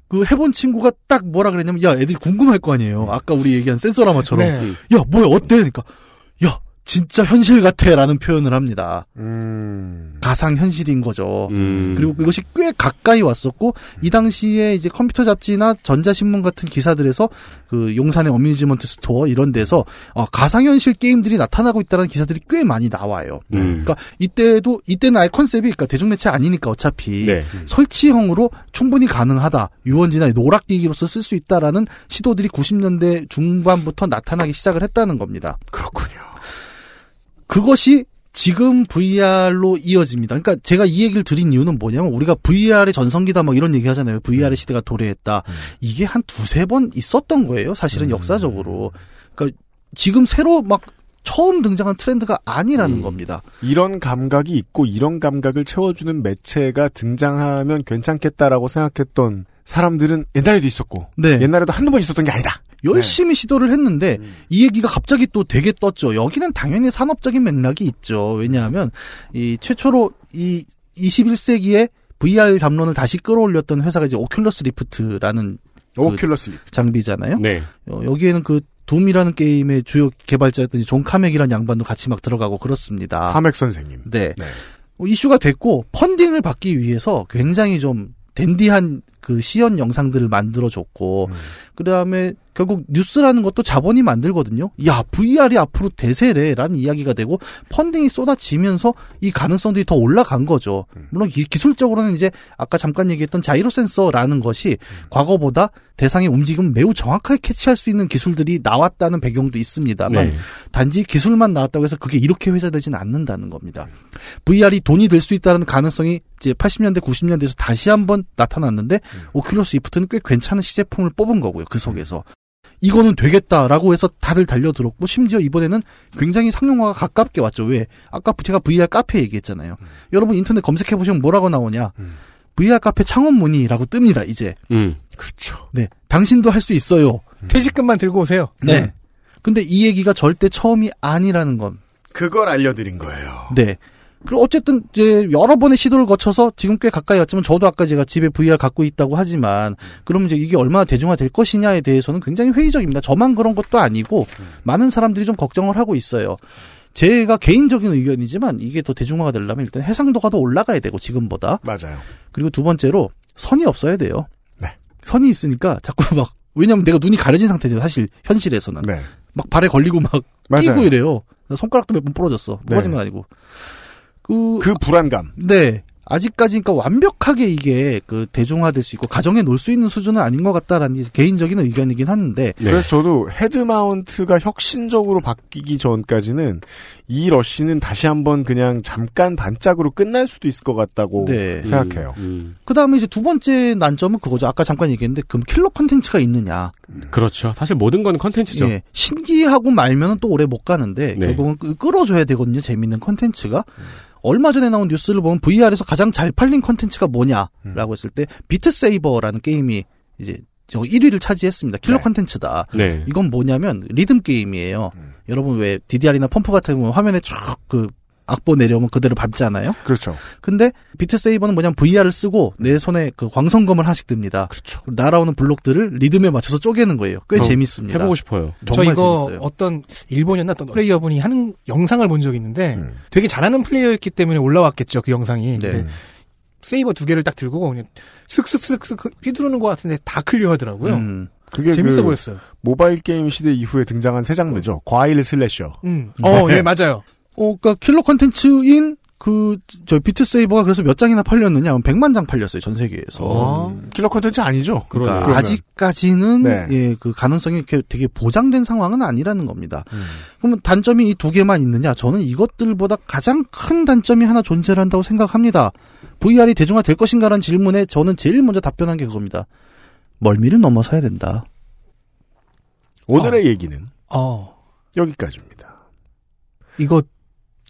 그 해본 친구가 딱 뭐라 그랬냐면 야 애들이 궁금할 거 아니에요. 아까 우리 얘기한 센서라마처럼 네. 야 뭐야 어때? 그러니까 야 진짜 현실 같아라는 표현을 합니다. 음. 가상 현실인 거죠. 음. 그리고 이것이 꽤 가까이 왔었고 이 당시에 이제 컴퓨터 잡지나 전자신문 같은 기사들에서 그 용산의 amusement store 이런 데서 어, 가상 현실 게임들이 나타나고 있다는 기사들이 꽤 많이 나와요. 음. 그러니까 이때도 이때는 아예 컨셉이 그러니까 대중매체 아니니까 어차피 네. 설치형으로 충분히 가능하다. 유원지나 오락기기로서 쓸 수 있다라는 시도들이 90년대 중반부터 나타나기 시작을 했다는 겁니다. 그렇군요. 그것이 지금 VR로 이어집니다. 그러니까 제가 이 얘기를 드린 이유는 뭐냐면 우리가 VR의 전성기다 막 이런 얘기 하잖아요. VR의 시대가 도래했다. 이게 한 두세 번 있었던 거예요. 사실은 역사적으로. 그러니까 지금 새로 막 처음 등장한 트렌드가 아니라는 음. 겁니다. 이런 감각이 있고 이런 감각을 채워주는 매체가 등장하면 괜찮겠다라고 생각했던 사람들은 옛날에도 있었고 네. 옛날에도 한두 번 있었던 게 아니다. 열심히 시도를 했는데 이 얘기가 갑자기 또 되게 떴죠. 여기는 당연히 산업적인 맥락이 있죠. 왜냐하면 이 최초로 이 21세기에 VR 담론을 다시 끌어올렸던 회사가 이제 오큘러스 리프트라는 오큘러스 립. 장비잖아요. 네. 어, 여기에는 그 둠이라는 게임의 주요 개발자였던 이 존 카맥이라는 양반도 같이 막 들어가고 그렇습니다. 카맥 선생님. 네. 네. 어, 이슈가 됐고 펀딩을 받기 위해서 굉장히 좀 댄디한 그 시연 영상들을 만들어줬고 음. 그다음에 결국 뉴스라는 것도 자본이 만들거든요. 야 VR이 앞으로 대세래라는 이야기가 되고 펀딩이 쏟아지면서 이 가능성들이 더 올라간 거죠. 물론 기, 기술적으로는 이제 아까 잠깐 얘기했던 자이로 센서라는 것이 과거보다 대상의 움직임을 매우 정확하게 캐치할 수 있는 기술들이 나왔다는 배경도 있습니다만 네. 단지 기술만 나왔다고 해서 그게 이렇게 회자되지는 않는다는 겁니다. VR이 돈이 될 수 있다는 가능성이 이제 80년대, 90년대에서 다시 한번 나타났는데 오큘러스 이프트는 꽤 괜찮은 시제품을 뽑은 거고요. 그 속에서. 이거는 되겠다라고 해서 다들 달려들었고 심지어 이번에는 굉장히 상용화가 가깝게 왔죠. 왜? 아까 제가 VR 카페 얘기했잖아요. 여러분 인터넷 검색해 보시면 뭐라고 나오냐? VR 카페 창업 문의라고 뜹니다. 이제. 음. 그렇죠. 네. 당신도 할 수 있어요. 퇴직금만 들고 오세요. 네. 근데 이 얘기가 절대 처음이 아니라는 건 그걸 알려드린 거예요. 네. 그리고 어쨌든 이제 여러 번의 시도를 거쳐서 지금 꽤 가까이 왔지만 저도 아까 제가 집에 VR 갖고 있다고 하지만 그러면 이제 이게 얼마나 대중화 될 것이냐에 대해서는 굉장히 회의적입니다. 저만 그런 것도 아니고 많은 사람들이 좀 걱정을 하고 있어요. 제가 개인적인 의견이지만 이게 더 대중화가 되려면 일단 해상도가 더 올라가야 되고 지금보다 맞아요. 그리고 두 번째로 선이 없어야 돼요. 네. 선이 있으니까 자꾸 막 왜냐면 내가 눈이 가려진 상태죠. 사실 현실에서는 네. 막 발에 걸리고 막 맞아요. 끼고 이래요. 나 손가락도 몇 번 부러졌어. 부러진 네. 건 아니고. 그, 그 불안감. 네. 아직까지 그러니까 완벽하게 이게 그 대중화될 수 있고 가정에 놓을 수 있는 수준은 아닌 것 같다라는 개인적인 의견이긴 한데 네. 그래서 저도 head mount가 혁신적으로 바뀌기 전까지는 이 rush는 다시 한번 그냥 잠깐 반짝으로 끝날 수도 있을 것 같다고 네. 생각해요. 음, 그 다음에 이제 두 번째 난점은 그거죠. 아까 잠깐 얘기했는데 그럼 킬러 컨텐츠가 있느냐. 그렇죠. 사실 모든 건 컨텐츠죠. 예, 신기하고 말면은 또 오래 못 가는데 네. 결국은 끄- 끌어줘야 되거든요. 재밌는 컨텐츠가. 얼마 전에 나온 뉴스를 보면 VR에서 가장 잘 팔린 컨텐츠가 뭐냐라고 했을 때 비트 세이버라는 게임이 이제 저 1위를 차지했습니다. 킬러 네. 컨텐츠다. 네. 이건 뭐냐면 리듬 게임이에요. 여러분 왜 DDR이나 펌프 같은 거 화면에 쭉 그 악보 내려오면 그대로 밟잖아요. 그렇죠. 근데 비트 세이버는 뭐냐면 VR을 쓰고 내 손에 그 광선검을 하나씩 듭니다. 그렇죠. 날아오는 블록들을 리듬에 맞춰서 쪼개는 거예요. 꽤 어, 재밌습니다. 해보고 싶어요. 저 정말 이거 재밌어요. 어떤 일본이었나 어떤 플레이어분이 하는 영상을 본 적이 있는데 음. 되게 잘하는 플레이어였기 때문에 올라왔겠죠 그 영상이. 네. saber 두 개를 딱 들고 그냥 슥슥슥슥 휘두르는 것 같은데 다 clear하더라고요. 음. 그게 재밌어 그 보였어요. 모바일 게임 시대 이후에 등장한 새 장르죠. 과일 slasher. 음. 어, 네. 예, 맞아요. 어, 그니까 킬러 컨텐츠인 그, 저, 비트 세이버가 그래서 몇 장이나 팔렸느냐? 100만 장 팔렸어요, 전 세계에서. 어. 킬러 컨텐츠 아니죠? 그러니까 그러네요. 그러면. 아직까지는 네. 예, 그 가능성이 이렇게 되게 보장된 상황은 아니라는 겁니다. 음. 그러면 단점이 이 두 개만 있느냐? 저는 이것들보다 가장 큰 단점이 하나 존재를 한다고 생각합니다. VR이 대중화 될 것인가라는 질문에 저는 제일 먼저 답변한 게 그겁니다. 멀미를 넘어서야 된다. 오늘의 얘기는 어. 여기까지입니다. 이거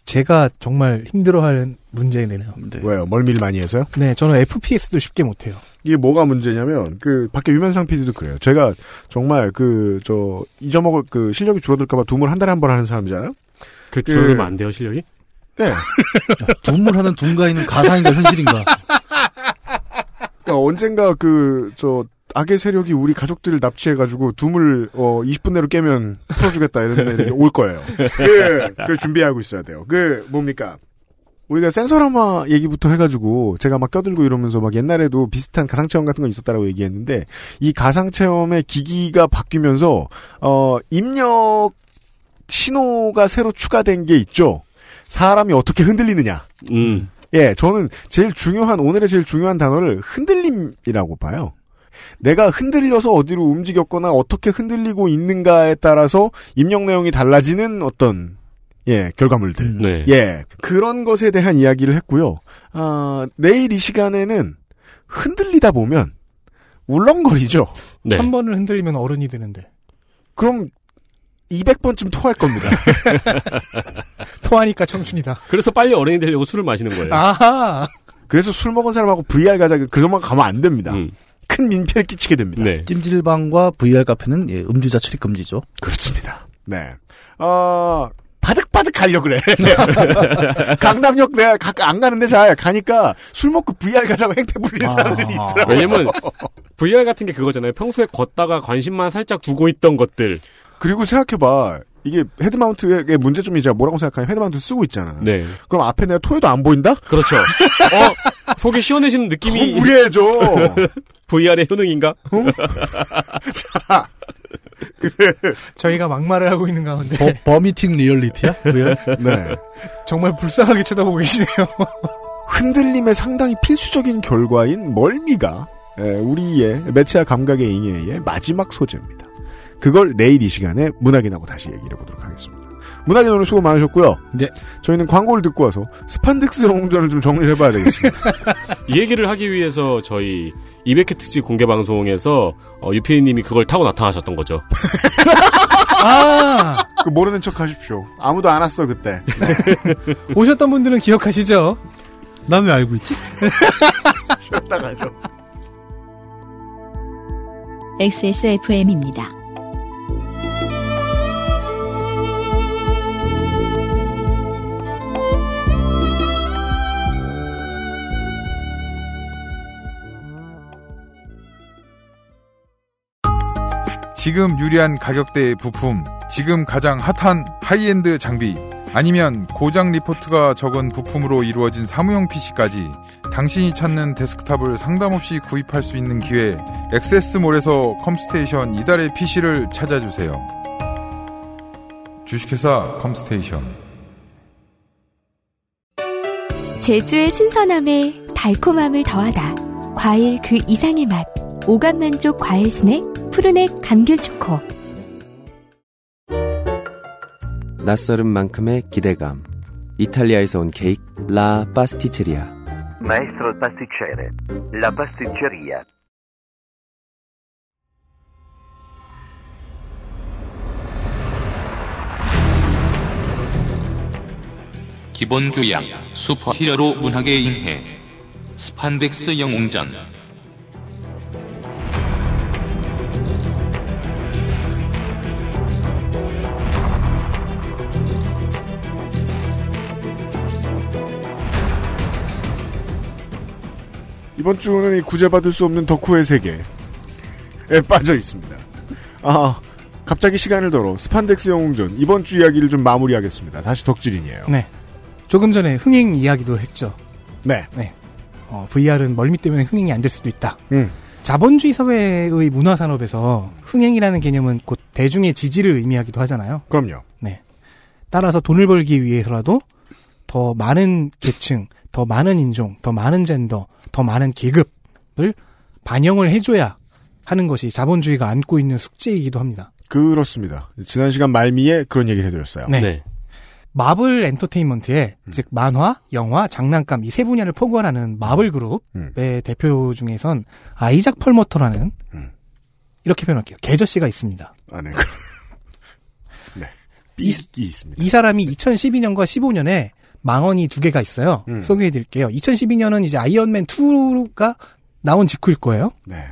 제가 정말 힘들어하는 문제네요. 네. 왜요? 멀미를 많이 해서요? 네, 저는 FPS도 쉽게 못해요. 이게 뭐가 문제냐면 그 밖에 유면상 PD도 그래요. 제가 정말 그 저 잊어먹을 그 실력이 줄어들까봐 둠을 한 달에 한 번 하는 사람이잖아요. 그 줄어들면 안 돼요, 실력이? 네. 둠을 하는 둠가이는 가상인가 현실인가? 그러니까 언젠가 그 저 악의 세력이 우리 가족들을 납치해가지고 둠을 어 20분 내로 깨면 풀어주겠다 이런 날이 올 거예요. 그, 그 준비하고 있어야 돼요. 그 뭡니까? 우리가 센서라마 얘기부터 해가지고 제가 막 껴들고 이러면서 막 옛날에도 비슷한 가상체험 같은 건 있었다라고 얘기했는데 이 가상체험의 기기가 바뀌면서 어 입력 신호가 새로 추가된 게 있죠. 사람이 어떻게 흔들리느냐. 음. 예, 저는 제일 중요한, 오늘의 제일 중요한 단어를 흔들림이라고 봐요. 내가 흔들려서 어디로 움직였거나 어떻게 흔들리고 있는가에 따라서 입력 내용이 달라지는 어떤, 예, 결과물들. 음. 네. 예, 그런 것에 대한 이야기를 했고요. 아, 내일 이 시간에는 흔들리다 보면 울렁거리죠. 네. 한 번을 흔들리면 어른이 되는데. 그럼 200번쯤 토할 겁니다. 토하니까 청춘이다. 그래서 빨리 어른이 되려고 술을 마시는 거예요. 아하! 그래서 술 먹은 사람하고 VR 가자, 그것만 가면 안 됩니다. 음. 큰 민폐를 끼치게 됩니다. 네. 찜질방과 VR 카페는 예, 음주자 출입 금지죠. 그렇습니다. 네. 어, 바득바득 가려 그래. 강남역 내가 가, 안 가는데 잘 가니까 술 먹고 VR 가자고 행패 부리는 아. 사람들이 있더라고요. 왜냐면 VR 같은 게 그거잖아요. 평소에 걷다가 관심만 살짝 두고 있던 것들. 그리고 생각해봐. 이게 헤드마운트의 문제점이 제가 뭐라고 생각하냐면 헤드마운트 쓰고 있잖아. 네. 그럼 앞에 내가 토해도 안 보인다? 그렇죠. 어, 속이 시원해지는 더 느낌이 무리해져. VR의 효능인가? 저희가 막말을 하고 있는 가운데 버, vomiting reality야? VR? 네. 정말 불쌍하게 쳐다보고 계시네요. 흔들림의 상당히 필수적인 결과인 멀미가 에, 우리의 매체와 감각의 잉여의 마지막 소재입니다. 그걸 내일 이 시간에 문학인하고 다시 얘기를 해보도록 하겠습니다. 문학인 오늘 수고 많으셨고요. 네. 저희는 광고를 듣고 와서 스판덱스 영웅전을 좀 정리를 해봐야 되겠습니다. 이 얘기를 하기 위해서 저희 200회 특집 공개 방송에서 어, 유피디님이 그걸 타고 나타나셨던 거죠. 아! 그 모르는 척 하십시오. 아무도 안 왔어 그때. 오셨던 분들은 기억하시죠? 난 왜 알고 있지? 쉬었다 가죠. XSFM입니다. 지금 유리한 가격대의 부품, 지금 가장 hot한 high-end 장비, 아니면 고장 리포트가 적은 부품으로 이루어진 사무용 PC까지 당신이 찾는 데스크탑을 상담 없이 구입할 수 있는 기회, 액세스몰에서 컴스테이션 이달의 PC를 찾아주세요. 주식회사 컴스테이션. 제주의 신선함에 달콤함을 더하다. 과일 그 이상의 맛. 오감 만족 과일 스낵 푸르넥 감귤 초코. 낯설은 만큼의 기대감. 이탈리아에서 온 케이크 라 파스티체리아. Maestro pasticcere. La pasticceria. 기본 교양, 슈퍼히어로 문학의 인해, 스판덱스 영웅전. 이번 주는 이 구제받을 수 없는 덕후의 세계에 빠져 있습니다. 아, 갑자기 시간을 덜어 스판덱스 영웅전 이번 주 이야기를 좀 마무리하겠습니다. 다시 덕질인이에요. 네. 조금 전에 흥행 이야기도 했죠. 네. 네. 어, VR은 멀미 때문에 흥행이 안 될 수도 있다. 음. 자본주의 사회의 문화 산업에서 흥행이라는 개념은 곧 대중의 지지를 의미하기도 하잖아요. 그럼요. 네. 따라서 돈을 벌기 위해서라도 더 많은 계층, 더 많은 인종, 더 많은 젠더, 더 많은 계급을 반영을 해줘야 하는 것이 자본주의가 안고 있는 숙제이기도 합니다. 그렇습니다. 지난 시간 말미에 그런 얘기를 해드렸어요. 네. 마블 엔터테인먼트의 음. 즉 만화, 영화, 장난감 이 세 분야를 포괄하는 마블 그룹의 음. 대표 중에선 아이작 펄머터라는 음. 이렇게 표현할게요. 계저씨가 있습니다. 아, 네. 네. 이, 이 있습니다. 이 사람이 2012년과 15년에 망언이 두 개가 있어요. 음. 소개해 드릴게요. 2012년은 이제 아이언맨 2가 나온 직후일 거예요. 네.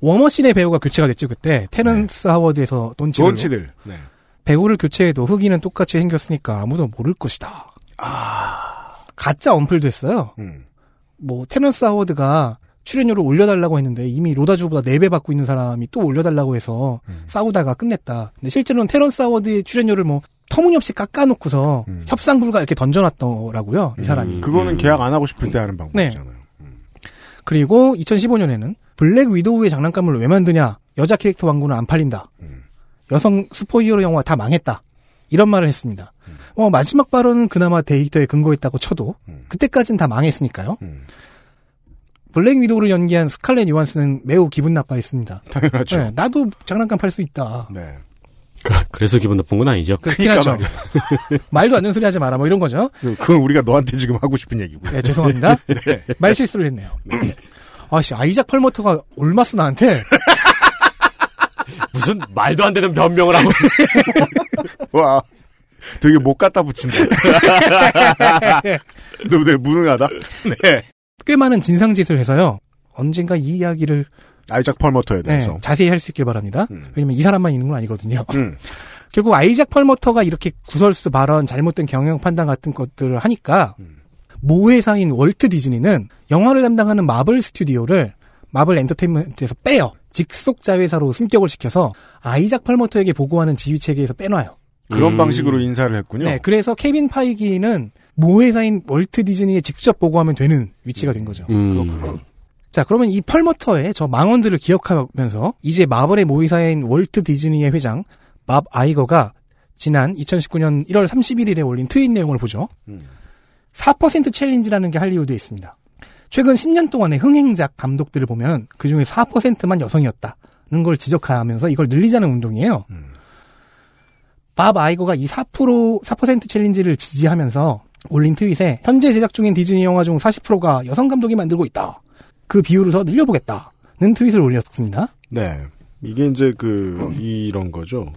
워머신의 배우가 교체가 됐죠 그때 테런스 하워드에서 돈치들 돈치들. 네. 배우를 교체해도 흑인은 똑같이 생겼으니까 아무도 모를 것이다. 가짜 언플도 했어요. 음. 뭐 테런스 하워드가 출연료를 올려달라고 했는데 이미 로다주보다 4배 받고 있는 사람이 또 올려달라고 해서 음. 싸우다가 끝냈다. 근데 실제로는 테런스 하워드의 출연료를 뭐 터무니없이 깎아놓고서 음. 협상 불가 이렇게 던져놨더라고요. 이 사람이. 그거는 계약 안 하고 싶을 때 하는 방법이잖아요. 그리고 2015년에는 블랙 위도우의 장난감을 왜 만드냐? 여자 캐릭터 왕구는 안 팔린다. 음. 여성 슈퍼히어로 영화 다 망했다. 이런 말을 했습니다. 어, 마지막 발언은 그나마 데이터에 근거했다고 쳐도 음. 그때까지는 다 망했으니까요. 음. 블랙 위도우를 연기한 스칼렛 요한슨은 매우 기분 나빠했습니다. 당연하죠. 네, 나도 장난감 팔 수 있다. 네. 그래서 기분 나쁜 건 아니죠. 그렇긴 하죠. 말도 안 되는 소리 하지 마라. 뭐 이런 거죠. 그건 우리가 너한테 지금 하고 싶은 얘기고요. 네, 죄송합니다. 네. 말 실수를 했네요. 아씨, 아이작 펄머터가 올마스 나한테 무슨 말도 안 되는 변명을 하고. 와. 되게 못 갖다 붙인다. 너, 네, 무능하다. 네. 꽤 많은 진상짓을 해서요. 언젠가 이 이야기를 아이작 펄머터에 네, 대해서. 자세히 할 수 있길 바랍니다. 왜냐면 이 사람만 있는 건 아니거든요. 음. 결국 아이작 펄머터가 이렇게 구설수 발언, 잘못된 경영 판단 같은 것들을 하니까 음. 모 회사인 월트 디즈니는 영화를 담당하는 마블 스튜디오를 마블 엔터테인먼트에서 빼요. 직속 자회사로 승격을 시켜서 아이작 펄머터에게 보고하는 지휘 체계에서 빼놔요. 그런 음. 방식으로 인사를 했군요. 네, 그래서 케빈 파이기는 모 회사인 월트 디즈니에 직접 보고하면 되는 위치가 된 거죠. 음. 자, 그러면 이 펄머터의 저 망언들을 기억하면서 이제 마블의 모회사인 월트 디즈니의 회장 밥 아이거가 지난 2019년 1월 31일에 올린 트윗 내용을 보죠. 음. 4% 챌린지라는 게 할리우드에 있습니다. 최근 10년 동안의 흥행작 감독들을 보면 그 중에 4%만 여성이었다는 걸 지적하면서 이걸 늘리자는 운동이에요. 음. 밥 아이거가 이 4% 4% 챌린지를 지지하면서 올린 트윗에 현재 제작 중인 디즈니 영화 중 40%가 여성 감독이 만들고 있다. 그 비율을 더 늘려보겠다는 트윗을 올렸습니다. 네. 이게 이제 그, 이런 거죠.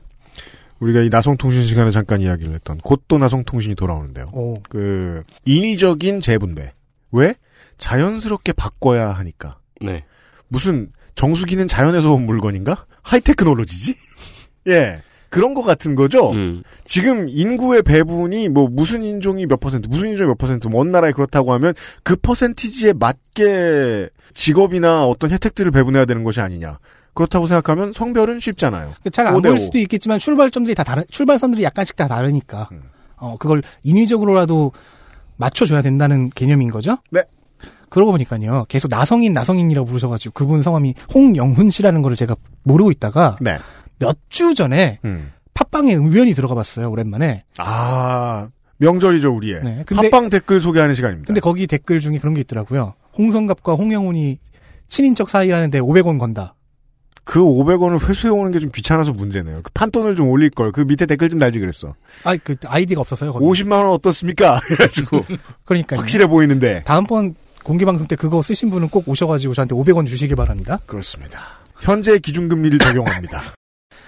우리가 이 나성통신 시간에 잠깐 이야기를 했던, 곧 또 나성통신이 돌아오는데요. 오. 그, 인위적인 재분배. 왜? 자연스럽게 바꿔야 하니까. 네. 무슨, 정수기는 자연에서 온 물건인가? 하이테크놀로지지? 예. 그런 것 같은 거죠? 음. 지금 인구의 배분이 뭐 무슨 인종이 몇 퍼센트, 무슨 인종이 몇 퍼센트, 먼 나라에 그렇다고 하면 그 퍼센티지에 맞게 직업이나 어떤 혜택들을 배분해야 되는 것이 아니냐. 그렇다고 생각하면 성별은 쉽잖아요. 잘안 5대5. 보일 수도 있겠지만 출발점들이 다 다른 출발선들이 약간씩 다 다르니까 음. 어 그걸 인위적으로라도 맞춰줘야 된다는 개념인 거죠. 네. 그러고 보니까요 계속 나성인 나성인이라고 부르셔가지고 그분 성함이 홍영훈 씨라는 거를 제가 모르고 있다가 네. 몇 주 전에 음. 팟빵에 우연히 들어가 봤어요 오랜만에. 아, 명절이죠, 우리의. 네, 근데- 팟빵 댓글 소개하는 시간입니다. 근데 거기 댓글 중에 그런 게 있더라고요. 홍성갑과 홍영훈이 친인척 사이라는데 500원 건다. 그 500원을 회수해오는 게 좀 귀찮아서 문제네요. 그 판돈을 좀 올릴 걸. 그 밑에 댓글 좀 달지 그랬어. 아, 그 아이디가 없었어요. 거기. 50만 원 어떻습니까? 그래가지고 그러니까 확실해 보이는데. 다음번 공개 방송 때 그거 쓰신 분은 꼭 오셔가지고 저한테 500원 주시기 바랍니다. 그렇습니다. 현재 기준금리를 적용합니다.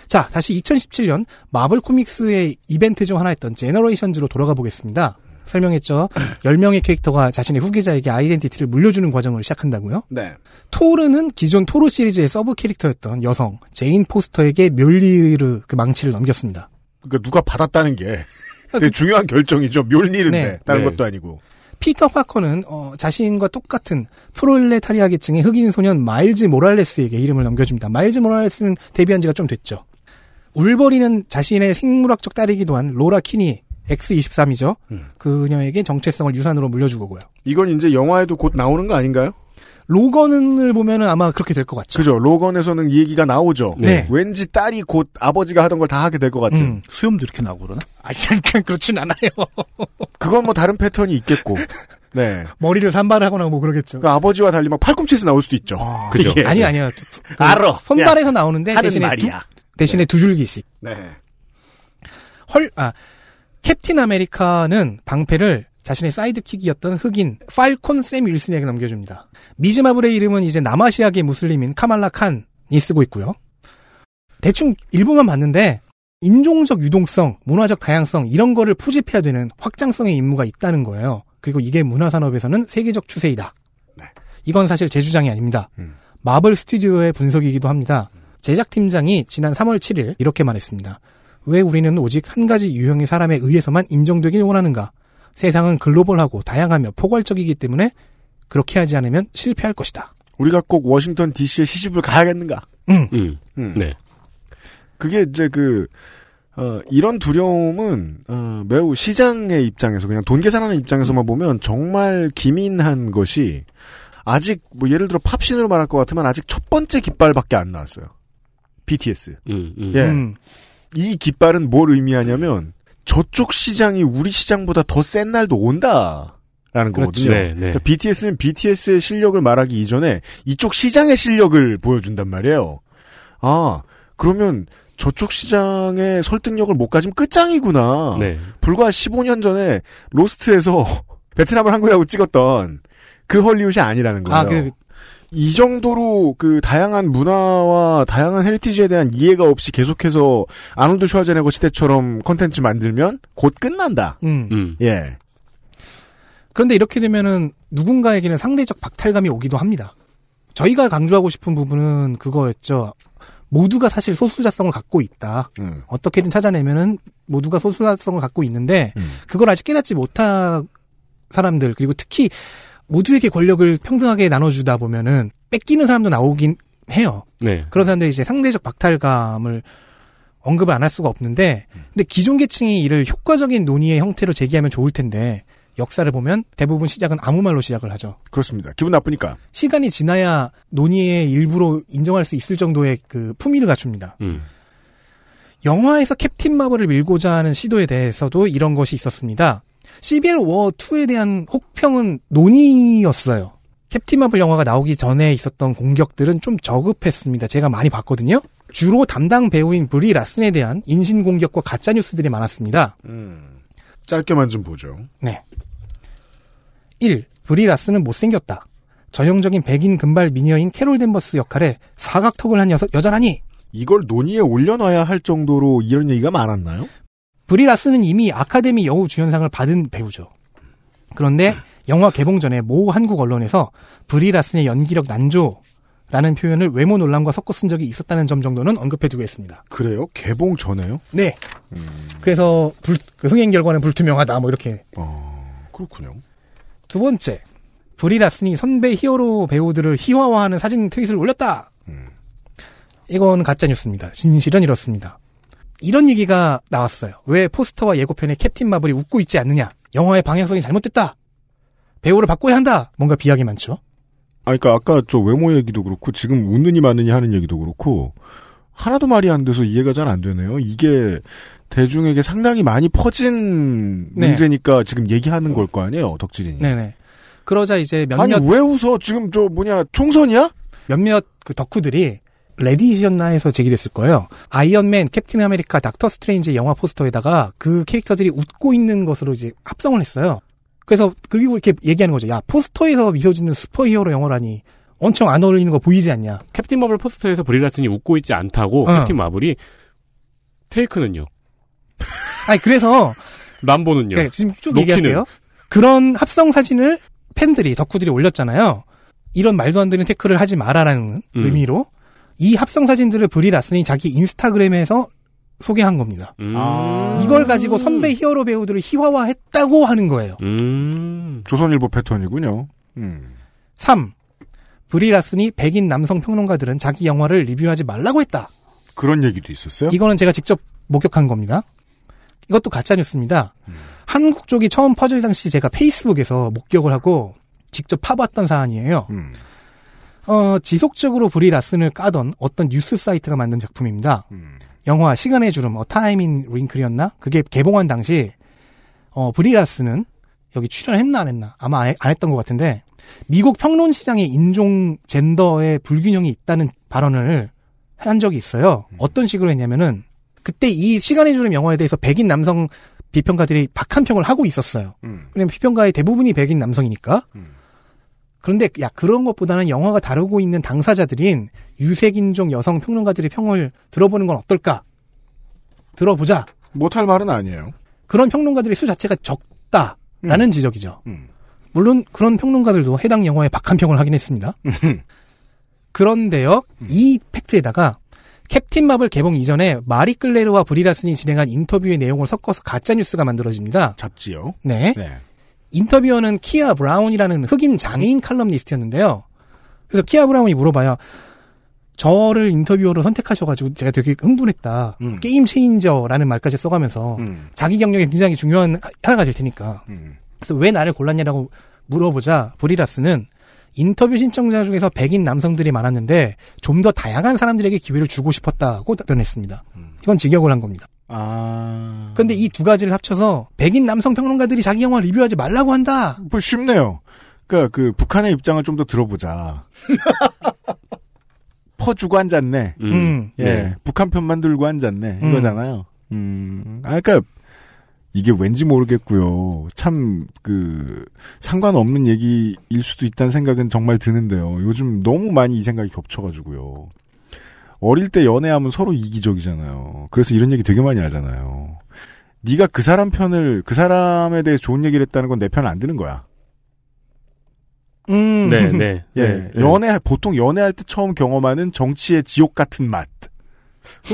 자, 다시 2017년 마블 코믹스의 이벤트 중 하나였던 제너레이션즈로 돌아가 보겠습니다. 설명했죠. 10명의 캐릭터가 자신의 후계자에게 아이덴티티를 물려주는 과정을 시작한다고요. 네. 토르는 기존 토르 시리즈의 sub 캐릭터였던 여성 제인 포스터에게 묠니르 그 망치를 넘겼습니다. 그러니까 누가 받았다는 게 되게 중요한 결정이죠. 묠니른데 네. 다른 네. 것도 아니고. 피터 파커는 어, 자신과 똑같은 프롤레타리아 계층의 흑인 소년 마일즈 모랄레스에게 이름을 넘겨줍니다. 마일즈 모랄레스는 데뷔한 지가 좀 됐죠. 울버린은 자신의 생물학적 딸이기도 한 로라 키니 X23이죠. 음. 그녀에게 정체성을 유산으로 물려주고요. 이건 이제 영화에도 곧 나오는 거 아닌가요? 로건을 보면은 아마 그렇게 될 것 같죠. 그죠. 로건에서는 이 얘기가 나오죠. 네. 왠지 딸이 곧 아버지가 하던 걸 다 하게 될 것 같은. 음. 수염도 이렇게 나고 그러나? 아, 잠깐 그렇진 않아요. 그건 뭐 다른 패턴이 있겠고. 네. 머리를 산발하거나 뭐 그러겠죠. 그 아버지와 달리 막 팔꿈치에서 나올 수도 있죠. 그죠. 그게. 아니 아니요. 그 알아. 손발에서 나오는데 하는 대신에 말이야. 두, 대신에 두 줄기씩. 네. 헐, 아, 캡틴 아메리카는 방패를 자신의 사이드킥이었던 흑인 팔콘 샘 윌슨에게 넘겨줍니다. 미즈마블의 이름은 이제 남아시아계 무슬림인 카말라 칸이 쓰고 있고요. 대충 일부만 봤는데 인종적 유동성, 문화적 다양성 이런 거를 포집해야 되는 확장성의 임무가 있다는 거예요. 그리고 이게 문화 산업에서는 세계적 추세이다. 이건 사실 제 주장이 아닙니다. 음. 마블 스튜디오의 분석이기도 합니다. 제작팀장이 지난 3월 7일 이렇게 말했습니다. 왜 우리는 오직 한 가지 유형의 사람에 의해서만 인정되길 원하는가? 세상은 글로벌하고 다양하며 포괄적이기 때문에 그렇게 하지 않으면 실패할 것이다. 우리가 꼭 워싱턴 DC에 시집을 가야겠는가? 음. 음. 음. 네. 그게 이제 그, 어, 이런 두려움은, 어, 매우 시장의 입장에서, 그냥 돈 계산하는 입장에서만 보면 정말 기민한 것이, 아직, 뭐, 예를 들어 팝신으로 말할 것 같으면 아직 첫 번째 깃발밖에 안 나왔어요. BTS. 음, 음. 예. 음. 이 깃발은 뭘 의미하냐면, 저쪽 시장이 우리 시장보다 더 센 날도 온다. 라는 그렇죠. 거거든요. 네, 네. 그러니까 BTS는 BTS의 실력을 말하기 이전에 이쪽 시장의 실력을 보여준단 말이에요. 아, 그러면 저쪽 시장의 설득력을 못 가지면 끝장이구나. 네. 불과 15년 전에 로스트에서 베트남을 한국이라고 찍었던 그 헐리우드이 아니라는 거예요. 아, 그, 이 정도로 그 다양한 문화와 다양한 heritage에 대한 이해가 없이 계속해서 아놀드 슈와제네거 시대처럼 컨텐츠 만들면 곧 끝난다. 음. 음. 예. 그런데 이렇게 되면은 누군가에게는 상대적 박탈감이 오기도 합니다. 저희가 강조하고 싶은 부분은 그거였죠. 모두가 사실 소수자성을 갖고 있다. 음. 어떻게든 찾아내면은 모두가 소수자성을 갖고 있는데 음. 그걸 아직 깨닫지 못한 사람들 그리고 특히 모두에게 권력을 평등하게 나눠주다 보면은 뺏기는 사람도 나오긴 해요. 네. 그런 사람들이 이제 상대적 박탈감을 언급을 안 할 수가 없는데 근데 기존 계층이 이를 효과적인 논의의 형태로 제기하면 좋을 텐데 역사를 보면 대부분 시작은 아무 말로 시작을 하죠. 그렇습니다. 기분 나쁘니까. 시간이 지나야 논의의 일부로 인정할 수 있을 정도의 그 품위를 갖춥니다. 음. 영화에서 캡틴 마블을 밀고자 하는 시도에 대해서도 이런 것이 있었습니다. 시빌 워 2에 대한 혹평은 논의였어요. 캡틴 마블 영화가 나오기 전에 있었던 공격들은 좀 저급했습니다. 제가 많이 봤거든요. 주로 담당 배우인 브리 라슨에 대한 인신 공격과 가짜 뉴스들이 많았습니다. 음. 짧게만 좀 보죠. 네. 1. 브리 라슨은 못생겼다. 전형적인 백인 금발 미녀인 캐롤 댄버스 역할에 사각턱을 한 여서, 여자라니 이걸 논의에 올려놔야 할 정도로 이런 얘기가 많았나요? 브리 라슨은 이미 아카데미 여우 주연상을 받은 배우죠. 그런데 영화 개봉 전에 모 한국 언론에서 브리 라슨의 연기력 난조라는 표현을 외모 논란과 섞어 쓴 적이 있었다는 점 정도는 언급해두고 있습니다. 그래요? 개봉 전에요? 네. 그래서 불- 그 흥행 결과는 불투명하다 뭐 이렇게. 어, 그렇군요. 두 번째, 브리 라슨이 선배 히어로 배우들을 희화화하는 사진 트윗을 올렸다. 이건 가짜 뉴스입니다. 진실은 이렇습니다. 이런 얘기가 나왔어요. 왜 포스터와 예고편에 캡틴 마블이 웃고 있지 않느냐? 영화의 방향성이 잘못됐다. 배우를 바꿔야 한다. 뭔가 비약이 많죠. 아, 그니까 아까 저 외모 얘기도 그렇고 지금 웃느니 마느니 하는 얘기도 그렇고 하나도 말이 안 돼서 이해가 잘 안 되네요. 이게 대중에게 상당히 많이 퍼진 네. 문제니까 지금 얘기하는 걸 거 아니에요, 덕질인이. 네네. 그러자 이제 아니 몇몇 왜 웃어? 지금 저 뭐냐 총선이야? 몇몇 그 덕후들이 레딧이었나 에서 제기됐을 거예요. 아이언맨, 캡틴 아메리카, 닥터 스트레인지 영화 포스터에다가 그 캐릭터들이 웃고 있는 것으로 이제 합성을 했어요. 그래서 그리고 이렇게 얘기하는 거죠. 야 포스터에서 미소 짓는 슈퍼히어로 영화라니 엄청 안 어울리는 거 보이지 않냐? 캡틴 마블 포스터에서 브리라슨이 웃고 있지 않다고 어. 캡틴 마블이 테이크는요. 아니 그래서 람보는요. 네, 지금 쭉 로키는? 얘기할게요. 그런 합성 사진을 팬들이 덕후들이 올렸잖아요. 이런 말도 안 되는 태클을 하지 마라라는 음. 의미로 이 합성 사진들을 브리 라슨이 자기 인스타그램에서 소개한 겁니다. 음. 이걸 가지고 선배 히어로 배우들을 희화화했다고 하는 거예요. 음. 조선일보 패턴이군요. 음. 3. 브리 라슨이 백인 남성 평론가들은 자기 영화를 리뷰하지 말라고 했다. 그런 얘기도 있었어요? 이거는 제가 직접 목격한 겁니다. 이것도 가짜 뉴스입니다. 한국 쪽이 처음 퍼질 당시 제가 페이스북에서 목격을 하고 직접 파봤던 사안이에요. 음. 어, 지속적으로 브리 라슨을 까던 어떤 뉴스 사이트가 만든 작품입니다. 음. 영화 시간의 주름, 어, Time in Wrinkle이었나? 그게 개봉한 당시, 어, 브리 라슨은 여기 출연했나 안 했나? 아마 안, 안 했던 것 같은데, 미국 평론 시장에 인종, 젠더의 불균형이 있다는 발언을 한 적이 있어요. 어떤 식으로 했냐면은, 그때 이 시간의 주름 영화에 대해서 백인 남성 비평가들이 박한 평을 하고 있었어요. 음. 왜냐면 비평가의 대부분이 백인 남성이니까. 그런데 야 그런 것보다는 영화가 다루고 있는 당사자들인 유색인종 여성 평론가들의 평을 들어보는 건 어떨까? 들어보자. 못할 말은 아니에요. 그런 평론가들의 수 자체가 적다라는 지적이죠. 음. 물론 그런 평론가들도 해당 영화에 박한 평을 하긴 했습니다. 그런데요, 이 팩트에다가 캡틴 마블 개봉 이전에 마리 클레르와 브리라슨이 진행한 인터뷰의 내용을 섞어서 가짜 뉴스가 만들어집니다. 잡지요. 네. 네. interviewer는 키아 브라운이라는 흑인 장애인 칼럼니스트였는데요. 그래서 키아 브라운이 물어봐요. 저를 interviewer로 선택하셔가지고 제가 되게 흥분했다. 음. game changer라는 말까지 써가면서 음. 자기 경력에 굉장히 중요한 하나가 될 테니까. 음. 그래서 왜 나를 골랐냐라고 물어보자 브리라스는 인터뷰 신청자 중에서 백인 남성들이 많았는데 좀 더 다양한 사람들에게 기회를 주고 싶었다고 답변했습니다. 이건 직역을 한 겁니다. 아. 근데 이 두 가지를 합쳐서 백인 남성 평론가들이 자기 영화 리뷰하지 말라고 한다. 뭐 쉽네요. 그러니까 그 북한의 입장을 좀 더 들어보자. 퍼주고 앉았네. 음. 음. 예, 네. 북한 편만 들고 앉았네. 음. 이거잖아요. 음, 아, 그니까, 이게 왠지 모르겠고요. 참, 그, 상관없는 얘기일 수도 있다는 생각은 정말 드는데요. 요즘 너무 많이 이 생각이 겹쳐 가지고요. 어릴 때 연애하면 서로 이기적이잖아요. 그래서 이런 얘기 되게 많이 하잖아요. 네가 그 사람 편을, 그 사람에 대해 좋은 얘기를 했다는 건 내 편 안 드는 거야. 음. 네, 네. 예. 네, 네. 연애, 보통 연애할 때 처음 경험하는 정치의 지옥 같은 맛.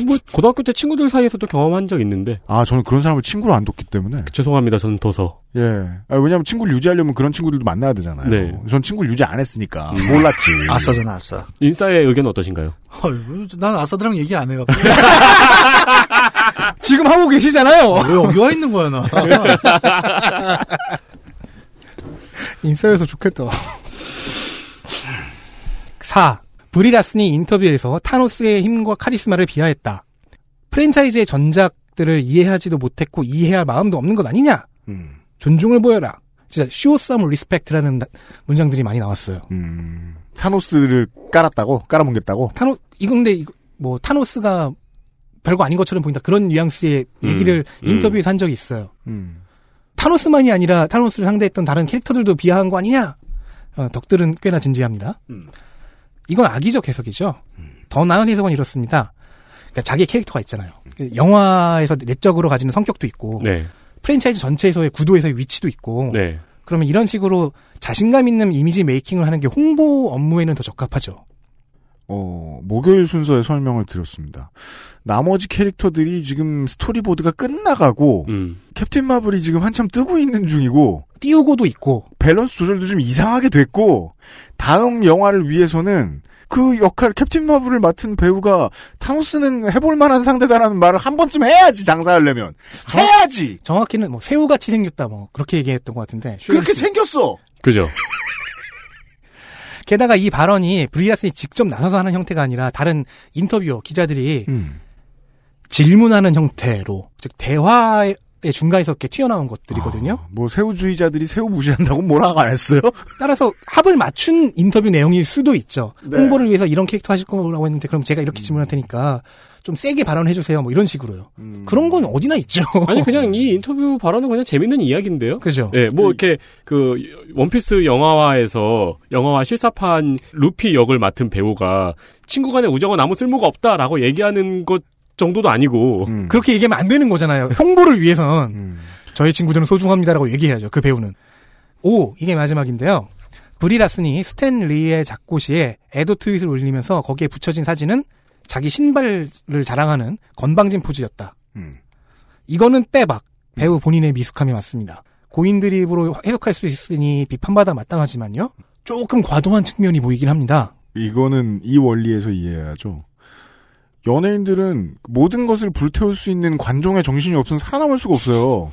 뭐 고등학교 때 친구들 사이에서도 경험한 적 있는데 아, 저는 그런 사람을 친구로 안 뒀기 때문에. 죄송합니다. 저는 도서. 예. 아, 왜냐면 친구를 유지하려면 그런 친구들도 만나야 되잖아요. 네. 전 친구를 유지 안 했으니까. 몰랐지. 아싸잖아, 아싸. 인싸의 의견 어떠신가요? 헐, 난 아싸들랑 얘기 안 해갖고. 지금 하고 계시잖아요. 왜 여기 와 있는 거야, 나. 인싸여서 좋겠다. 4. 브리라슨이 인터뷰에서 타노스의 힘과 카리스마를 비하했다. 프랜차이즈의 전작들을 이해하지도 못했고 이해할 마음도 없는 것 아니냐? 음, 존중을 보여라. 진짜 show some respect라는 나- 문장들이 많이 나왔어요. 음. 타노스를 깔았다고? 깔아뭉갰다고? 타노 이거 근데 이거 뭐 타노스가 별거 아닌 것처럼 보인다 그런 뉘앙스의 얘기를 음. 인터뷰에서 한 적이 있어요. 음. 타노스만이 아니라 타노스를 상대했던 다른 캐릭터들도 비하한 거 아니냐? 어, 덕들은 꽤나 진지합니다. 음. 이건 악의적 해석이죠. 더 나은 해석은 이렇습니다. 그러니까 자기 캐릭터가 있잖아요. 그 영화에서 내적으로 가지는 성격도 있고 네. 프랜차이즈 전체에서의 구도에서의 위치도 있고 네. 그러면 이런 식으로 자신감 있는 image making을 하는 게 홍보 업무에는 더 적합하죠. 어, 목요일 순서에 설명을 드렸습니다. 나머지 캐릭터들이 지금 스토리보드가 끝나가고, 음. 캡틴 마블이 지금 한참 뜨고 있는 중이고, 띄우고도 있고 밸런스 조절도 좀 이상하게 됐고, 다음 영화를 위해서는 그 역할, 캡틴 마블을 맡은 배우가 타노스는 해볼 만한 상대다라는 말을 한 번쯤 해야지, 장사하려면. 해야지! 정확히는 뭐 새우같이 생겼다 뭐 그렇게 얘기했던 것 같은데 그렇게 생겼어! 그죠. 게다가 이 발언이 브리라슨이 직접 나서서 하는 형태가 아니라 다른 인터뷰어 기자들이 음. 질문하는 형태로 즉 대화의 중간에서 이렇게 튀어나온 것들이거든요. 뭐 새우주의자들이 새우 무시한다고 뭐라고 안 했어요? 따라서 합을 맞춘 인터뷰 내용일 수도 있죠. 네. 홍보를 위해서 이런 캐릭터 하실 거라고 했는데 그럼 제가 이렇게 질문할 테니까 좀 세게 발언해 주세요. 뭐 이런 식으로요. 그런 건 어디나 있죠. 아니 그냥 이 인터뷰 발언은 그냥 재밌는 이야기인데요. 그죠. 예, 뭐 이렇게 그 원피스 영화화에서 영화화 실사판 루피 역을 맡은 배우가 친구 간의 우정은 아무 쓸모가 없다라고 얘기하는 것 정도도 아니고 음. 그렇게 얘기하면 안 되는 거잖아요. 홍보를 위해선 저희 친구들은 소중합니다라고 얘기해야죠. 그 배우는. 오 이게 마지막인데요. 브리라슨이 스탠 리의 작고시에 에도 트윗을 올리면서 거기에 붙여진 사진은 자기 신발을 자랑하는 건방진 포즈였다. 음. 이거는 빼박 배우 본인의 미숙함이 맞습니다. 고인 드립으로 해석할 수 있으니 비판받아 마땅하지만요. 조금 과도한 측면이 보이긴 합니다. 이거는 이 원리에서 이해해야죠. 연예인들은 모든 것을 불태울 수 있는 관종의 정신이 없으면 살아남을 수가 없어요.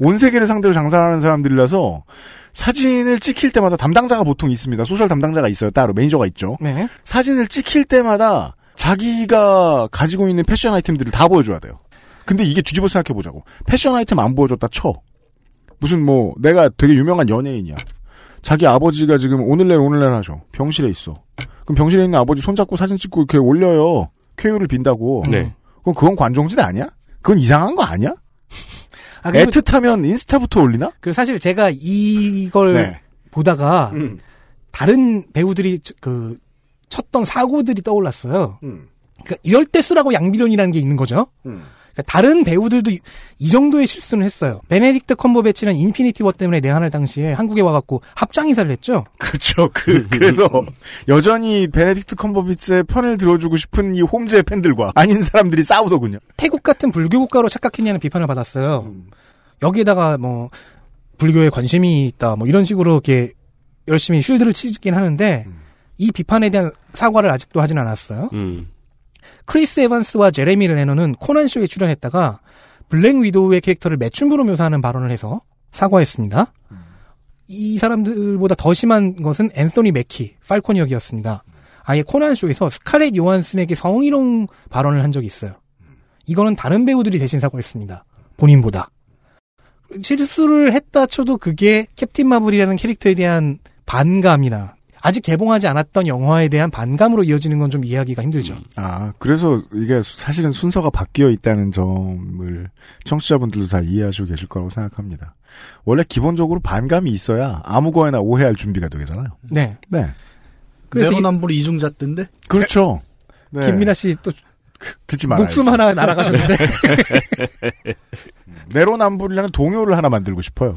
온 세계를 상대로 장사하는 사람들이라서 사진을 찍힐 때마다 담당자가 보통 있습니다. social 담당자가 있어요. 따로 매니저가 있죠. 네. 사진을 찍힐 때마다 자기가 가지고 있는 패션 아이템들을 다 보여줘야 돼요. 근데 이게 뒤집어 생각해 보자고. 패션 아이템 안 보여줬다 쳐. 무슨 뭐 내가 되게 유명한 연예인이야. 자기 아버지가 지금 오늘내일 오늘내일 하죠. 병실에 있어. 그럼 병실에 있는 아버지 손잡고 사진 찍고 이렇게 올려요. 쾌유를 빈다고. 네. 그럼 그건 관종짓 아니야? 그건 이상한 거 아니야? 아, 애틋하면 인스타부터 올리나? 그리고 사실 제가 이걸 네. 보다가 음. 다른 배우들이 저- 그 쳤던 사고들이 떠올랐어요. 음. 그러니까 이럴 때 쓰라고 양비론이라는 게 있는 거죠. 음. 그러니까 다른 배우들도 이, 이 정도의 실수는 했어요. 베네딕트 컴버배치는 인피니티 워 때문에 내한할 당시에 한국에 와갖고 합장 인사를 했죠. 그렇죠. 그, 그래서 여전히 베네딕트 컴버배치의 편을 들어주고 싶은 이 홈즈의 팬들과 아닌 사람들이 싸우더군요. 태국 같은 불교 국가로 착각했냐는 비판을 받았어요. 여기에다가 뭐 불교에 관심이 있다 뭐 이런 식으로 이렇게 열심히 shield를 치긴 하는데 이 비판에 대한 사과를 아직도 하진 않았어요. 음. 크리스 에반스와 제레미 레너는 코난 쇼에 출연했다가 블랙 위도우의 캐릭터를 매춘부로 묘사하는 발언을 해서 사과했습니다. 이 사람들보다 더 심한 것은 앤서니 맥키, 팔콘 역이었습니다. 아예 코난 쇼에서 스카렛 요한슨에게 성희롱 발언을 한 적이 있어요. 이거는 다른 배우들이 대신 사과했습니다. 본인보다. 실수를 했다 쳐도 그게 캡틴 마블이라는 캐릭터에 대한 반감이나 아직 개봉하지 않았던 영화에 대한 반감으로 이어지는 건 좀 이해하기가 힘들죠. 아, 그래서 이게 사실은 순서가 바뀌어 있다는 점을 청취자분들도 다 이해하시고 계실 거라고 생각합니다. 원래 기본적으로 반감이 있어야 아무 거에나 오해할 준비가 되잖아요. 네. 네. 내로남불 이중자 때인데 그렇죠. 네. 김민아 씨또 듣지 말아요. 목숨 하나 날아가셨는데. 내로남불이라는 동요를 하나 만들고 싶어요.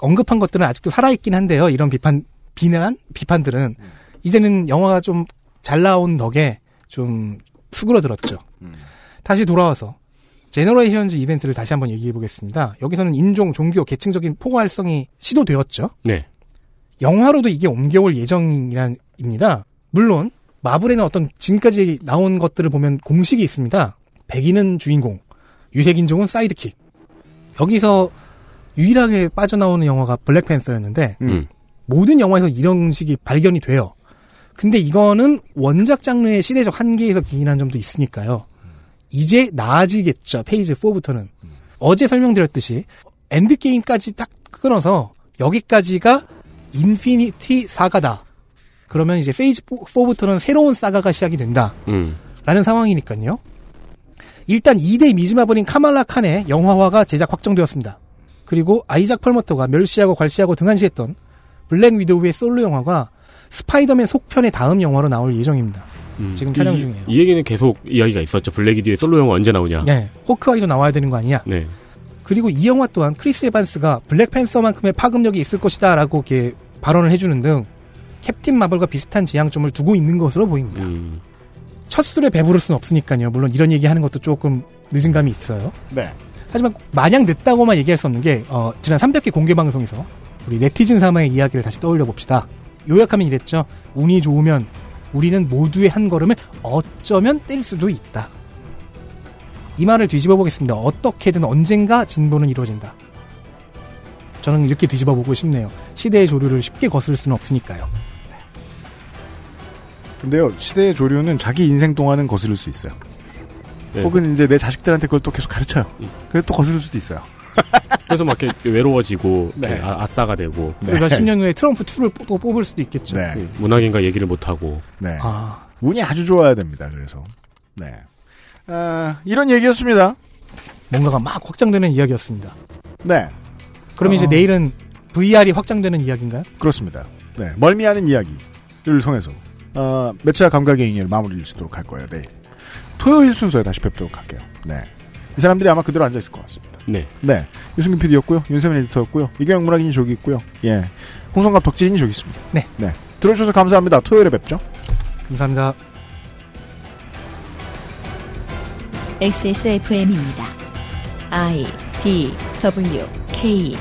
언급한 것들은 아직도 살아있긴 한데요. 이런 비판, 비난, 비판들은. 이제는 영화가 좀 잘 나온 덕에 좀 수그러들었죠. 다시 돌아와서 제너레이션즈 이벤트를 다시 한번 얘기해 보겠습니다. 여기서는 인종, 종교, 계층적인 포괄성이 시도되었죠. 네. 영화로도 이게 옮겨올 예정입니다. 물론 마블에는 어떤 지금까지 나온 것들을 보면 공식이 있습니다. 백인은 주인공, 유색인종은 sidekick. 여기서 유일하게 빠져나오는 영화가 블랙팬서였는데 음. 모든 영화에서 이런 식이 발견이 돼요. 근데 이거는 원작 장르의 시대적 한계에서 기인한 점도 있으니까요. 이제 나아지겠죠. phase 4부터는. 어제 설명드렸듯이 엔드게임까지 딱 끊어서 여기까지가 Infinity Saga다. 그러면 이제 phase 4부터는 새로운 saga가 시작이 된다. 음. 라는 상황이니까요. 일단 2대 미즈마블인 카말라 칸의 영화화가 제작 확정되었습니다. 그리고 아이작 펄머터가 멸시하고 괄시하고 등한시했던 블랙 위도우의 솔로 영화가 스파이더맨 속편의 다음 영화로 나올 예정입니다. 음. 지금 촬영 이- 중이에요. 이 얘기는 계속 이야기가 있었죠. 블랙 위도우 솔로 영화 언제 나오냐. 네, 호크아이도 나와야 되는 거 아니냐. 네. 그리고 이 영화 또한 크리스 에반스가 블랙팬서만큼의 파급력이 있을 것이다라고 이렇게 발언을 해주는 등 캡틴 마블과 비슷한 지향점을 두고 있는 것으로 보입니다. 음. 첫 술에 배부를 수는 없으니까요. 물론 이런 얘기하는 것도 조금 늦은 감이 있어요. 네. 하지만 마냥 늦다고만 얘기할 수 없는 게 어, 지난 300회 공개 방송에서 우리 네티즌 사마의 이야기를 다시 떠올려 봅시다. 요약하면 이랬죠. 운이 좋으면 우리는 모두의 한 걸음을 어쩌면 뗄 수도 있다. 이 말을 뒤집어 보겠습니다. 어떻게든 언젠가 진보는 이루어진다. 저는 이렇게 뒤집어 보고 싶네요. 시대의 조류를 쉽게 거스를 수는 없으니까요. 근데요, 시대의 조류는 자기 인생 동안은 거스를 수 있어요. 네. 혹은 이제 내 자식들한테 그걸 또 계속 가르쳐요. 음. 그래서 또 거스를 수도 있어요. 그래서 막 이렇게 외로워지고 네. 이렇게 아, 아싸가 되고 네. 그러니까 10년 후에 트럼프 2를 또 뽑을 수도 있겠죠. 네. 음, 문학인과 얘기를 못 하고 네. 아, 운이 아주 좋아야 됩니다. 그래서 네. 아, 이런 얘기였습니다. 뭔가가 막 확장되는 이야기였습니다. 네. 그럼 이제 어. 내일은 VR이 확장되는 이야기인가요? 그렇습니다. 네. 멀미하는 이야기를 통해서 어, 매체와 감각의 인연을 마무리를 짓도록 할 거예요. 내일. 토요일 순서에 다시 뵙도록 할게요. 네. 이 사람들이 아마 그대로 앉아 있을 것 같습니다. 네. 네. 유승균 PD였고요. 윤세민 에디터였고요. 이경영 문학인이 저기 있고요. 예. 홍성갑 덕질인이 저기 있습니다. 네. 네. 들어주셔서 감사합니다. 토요일에 뵙죠. 감사합니다. XSFM입니다. I D W K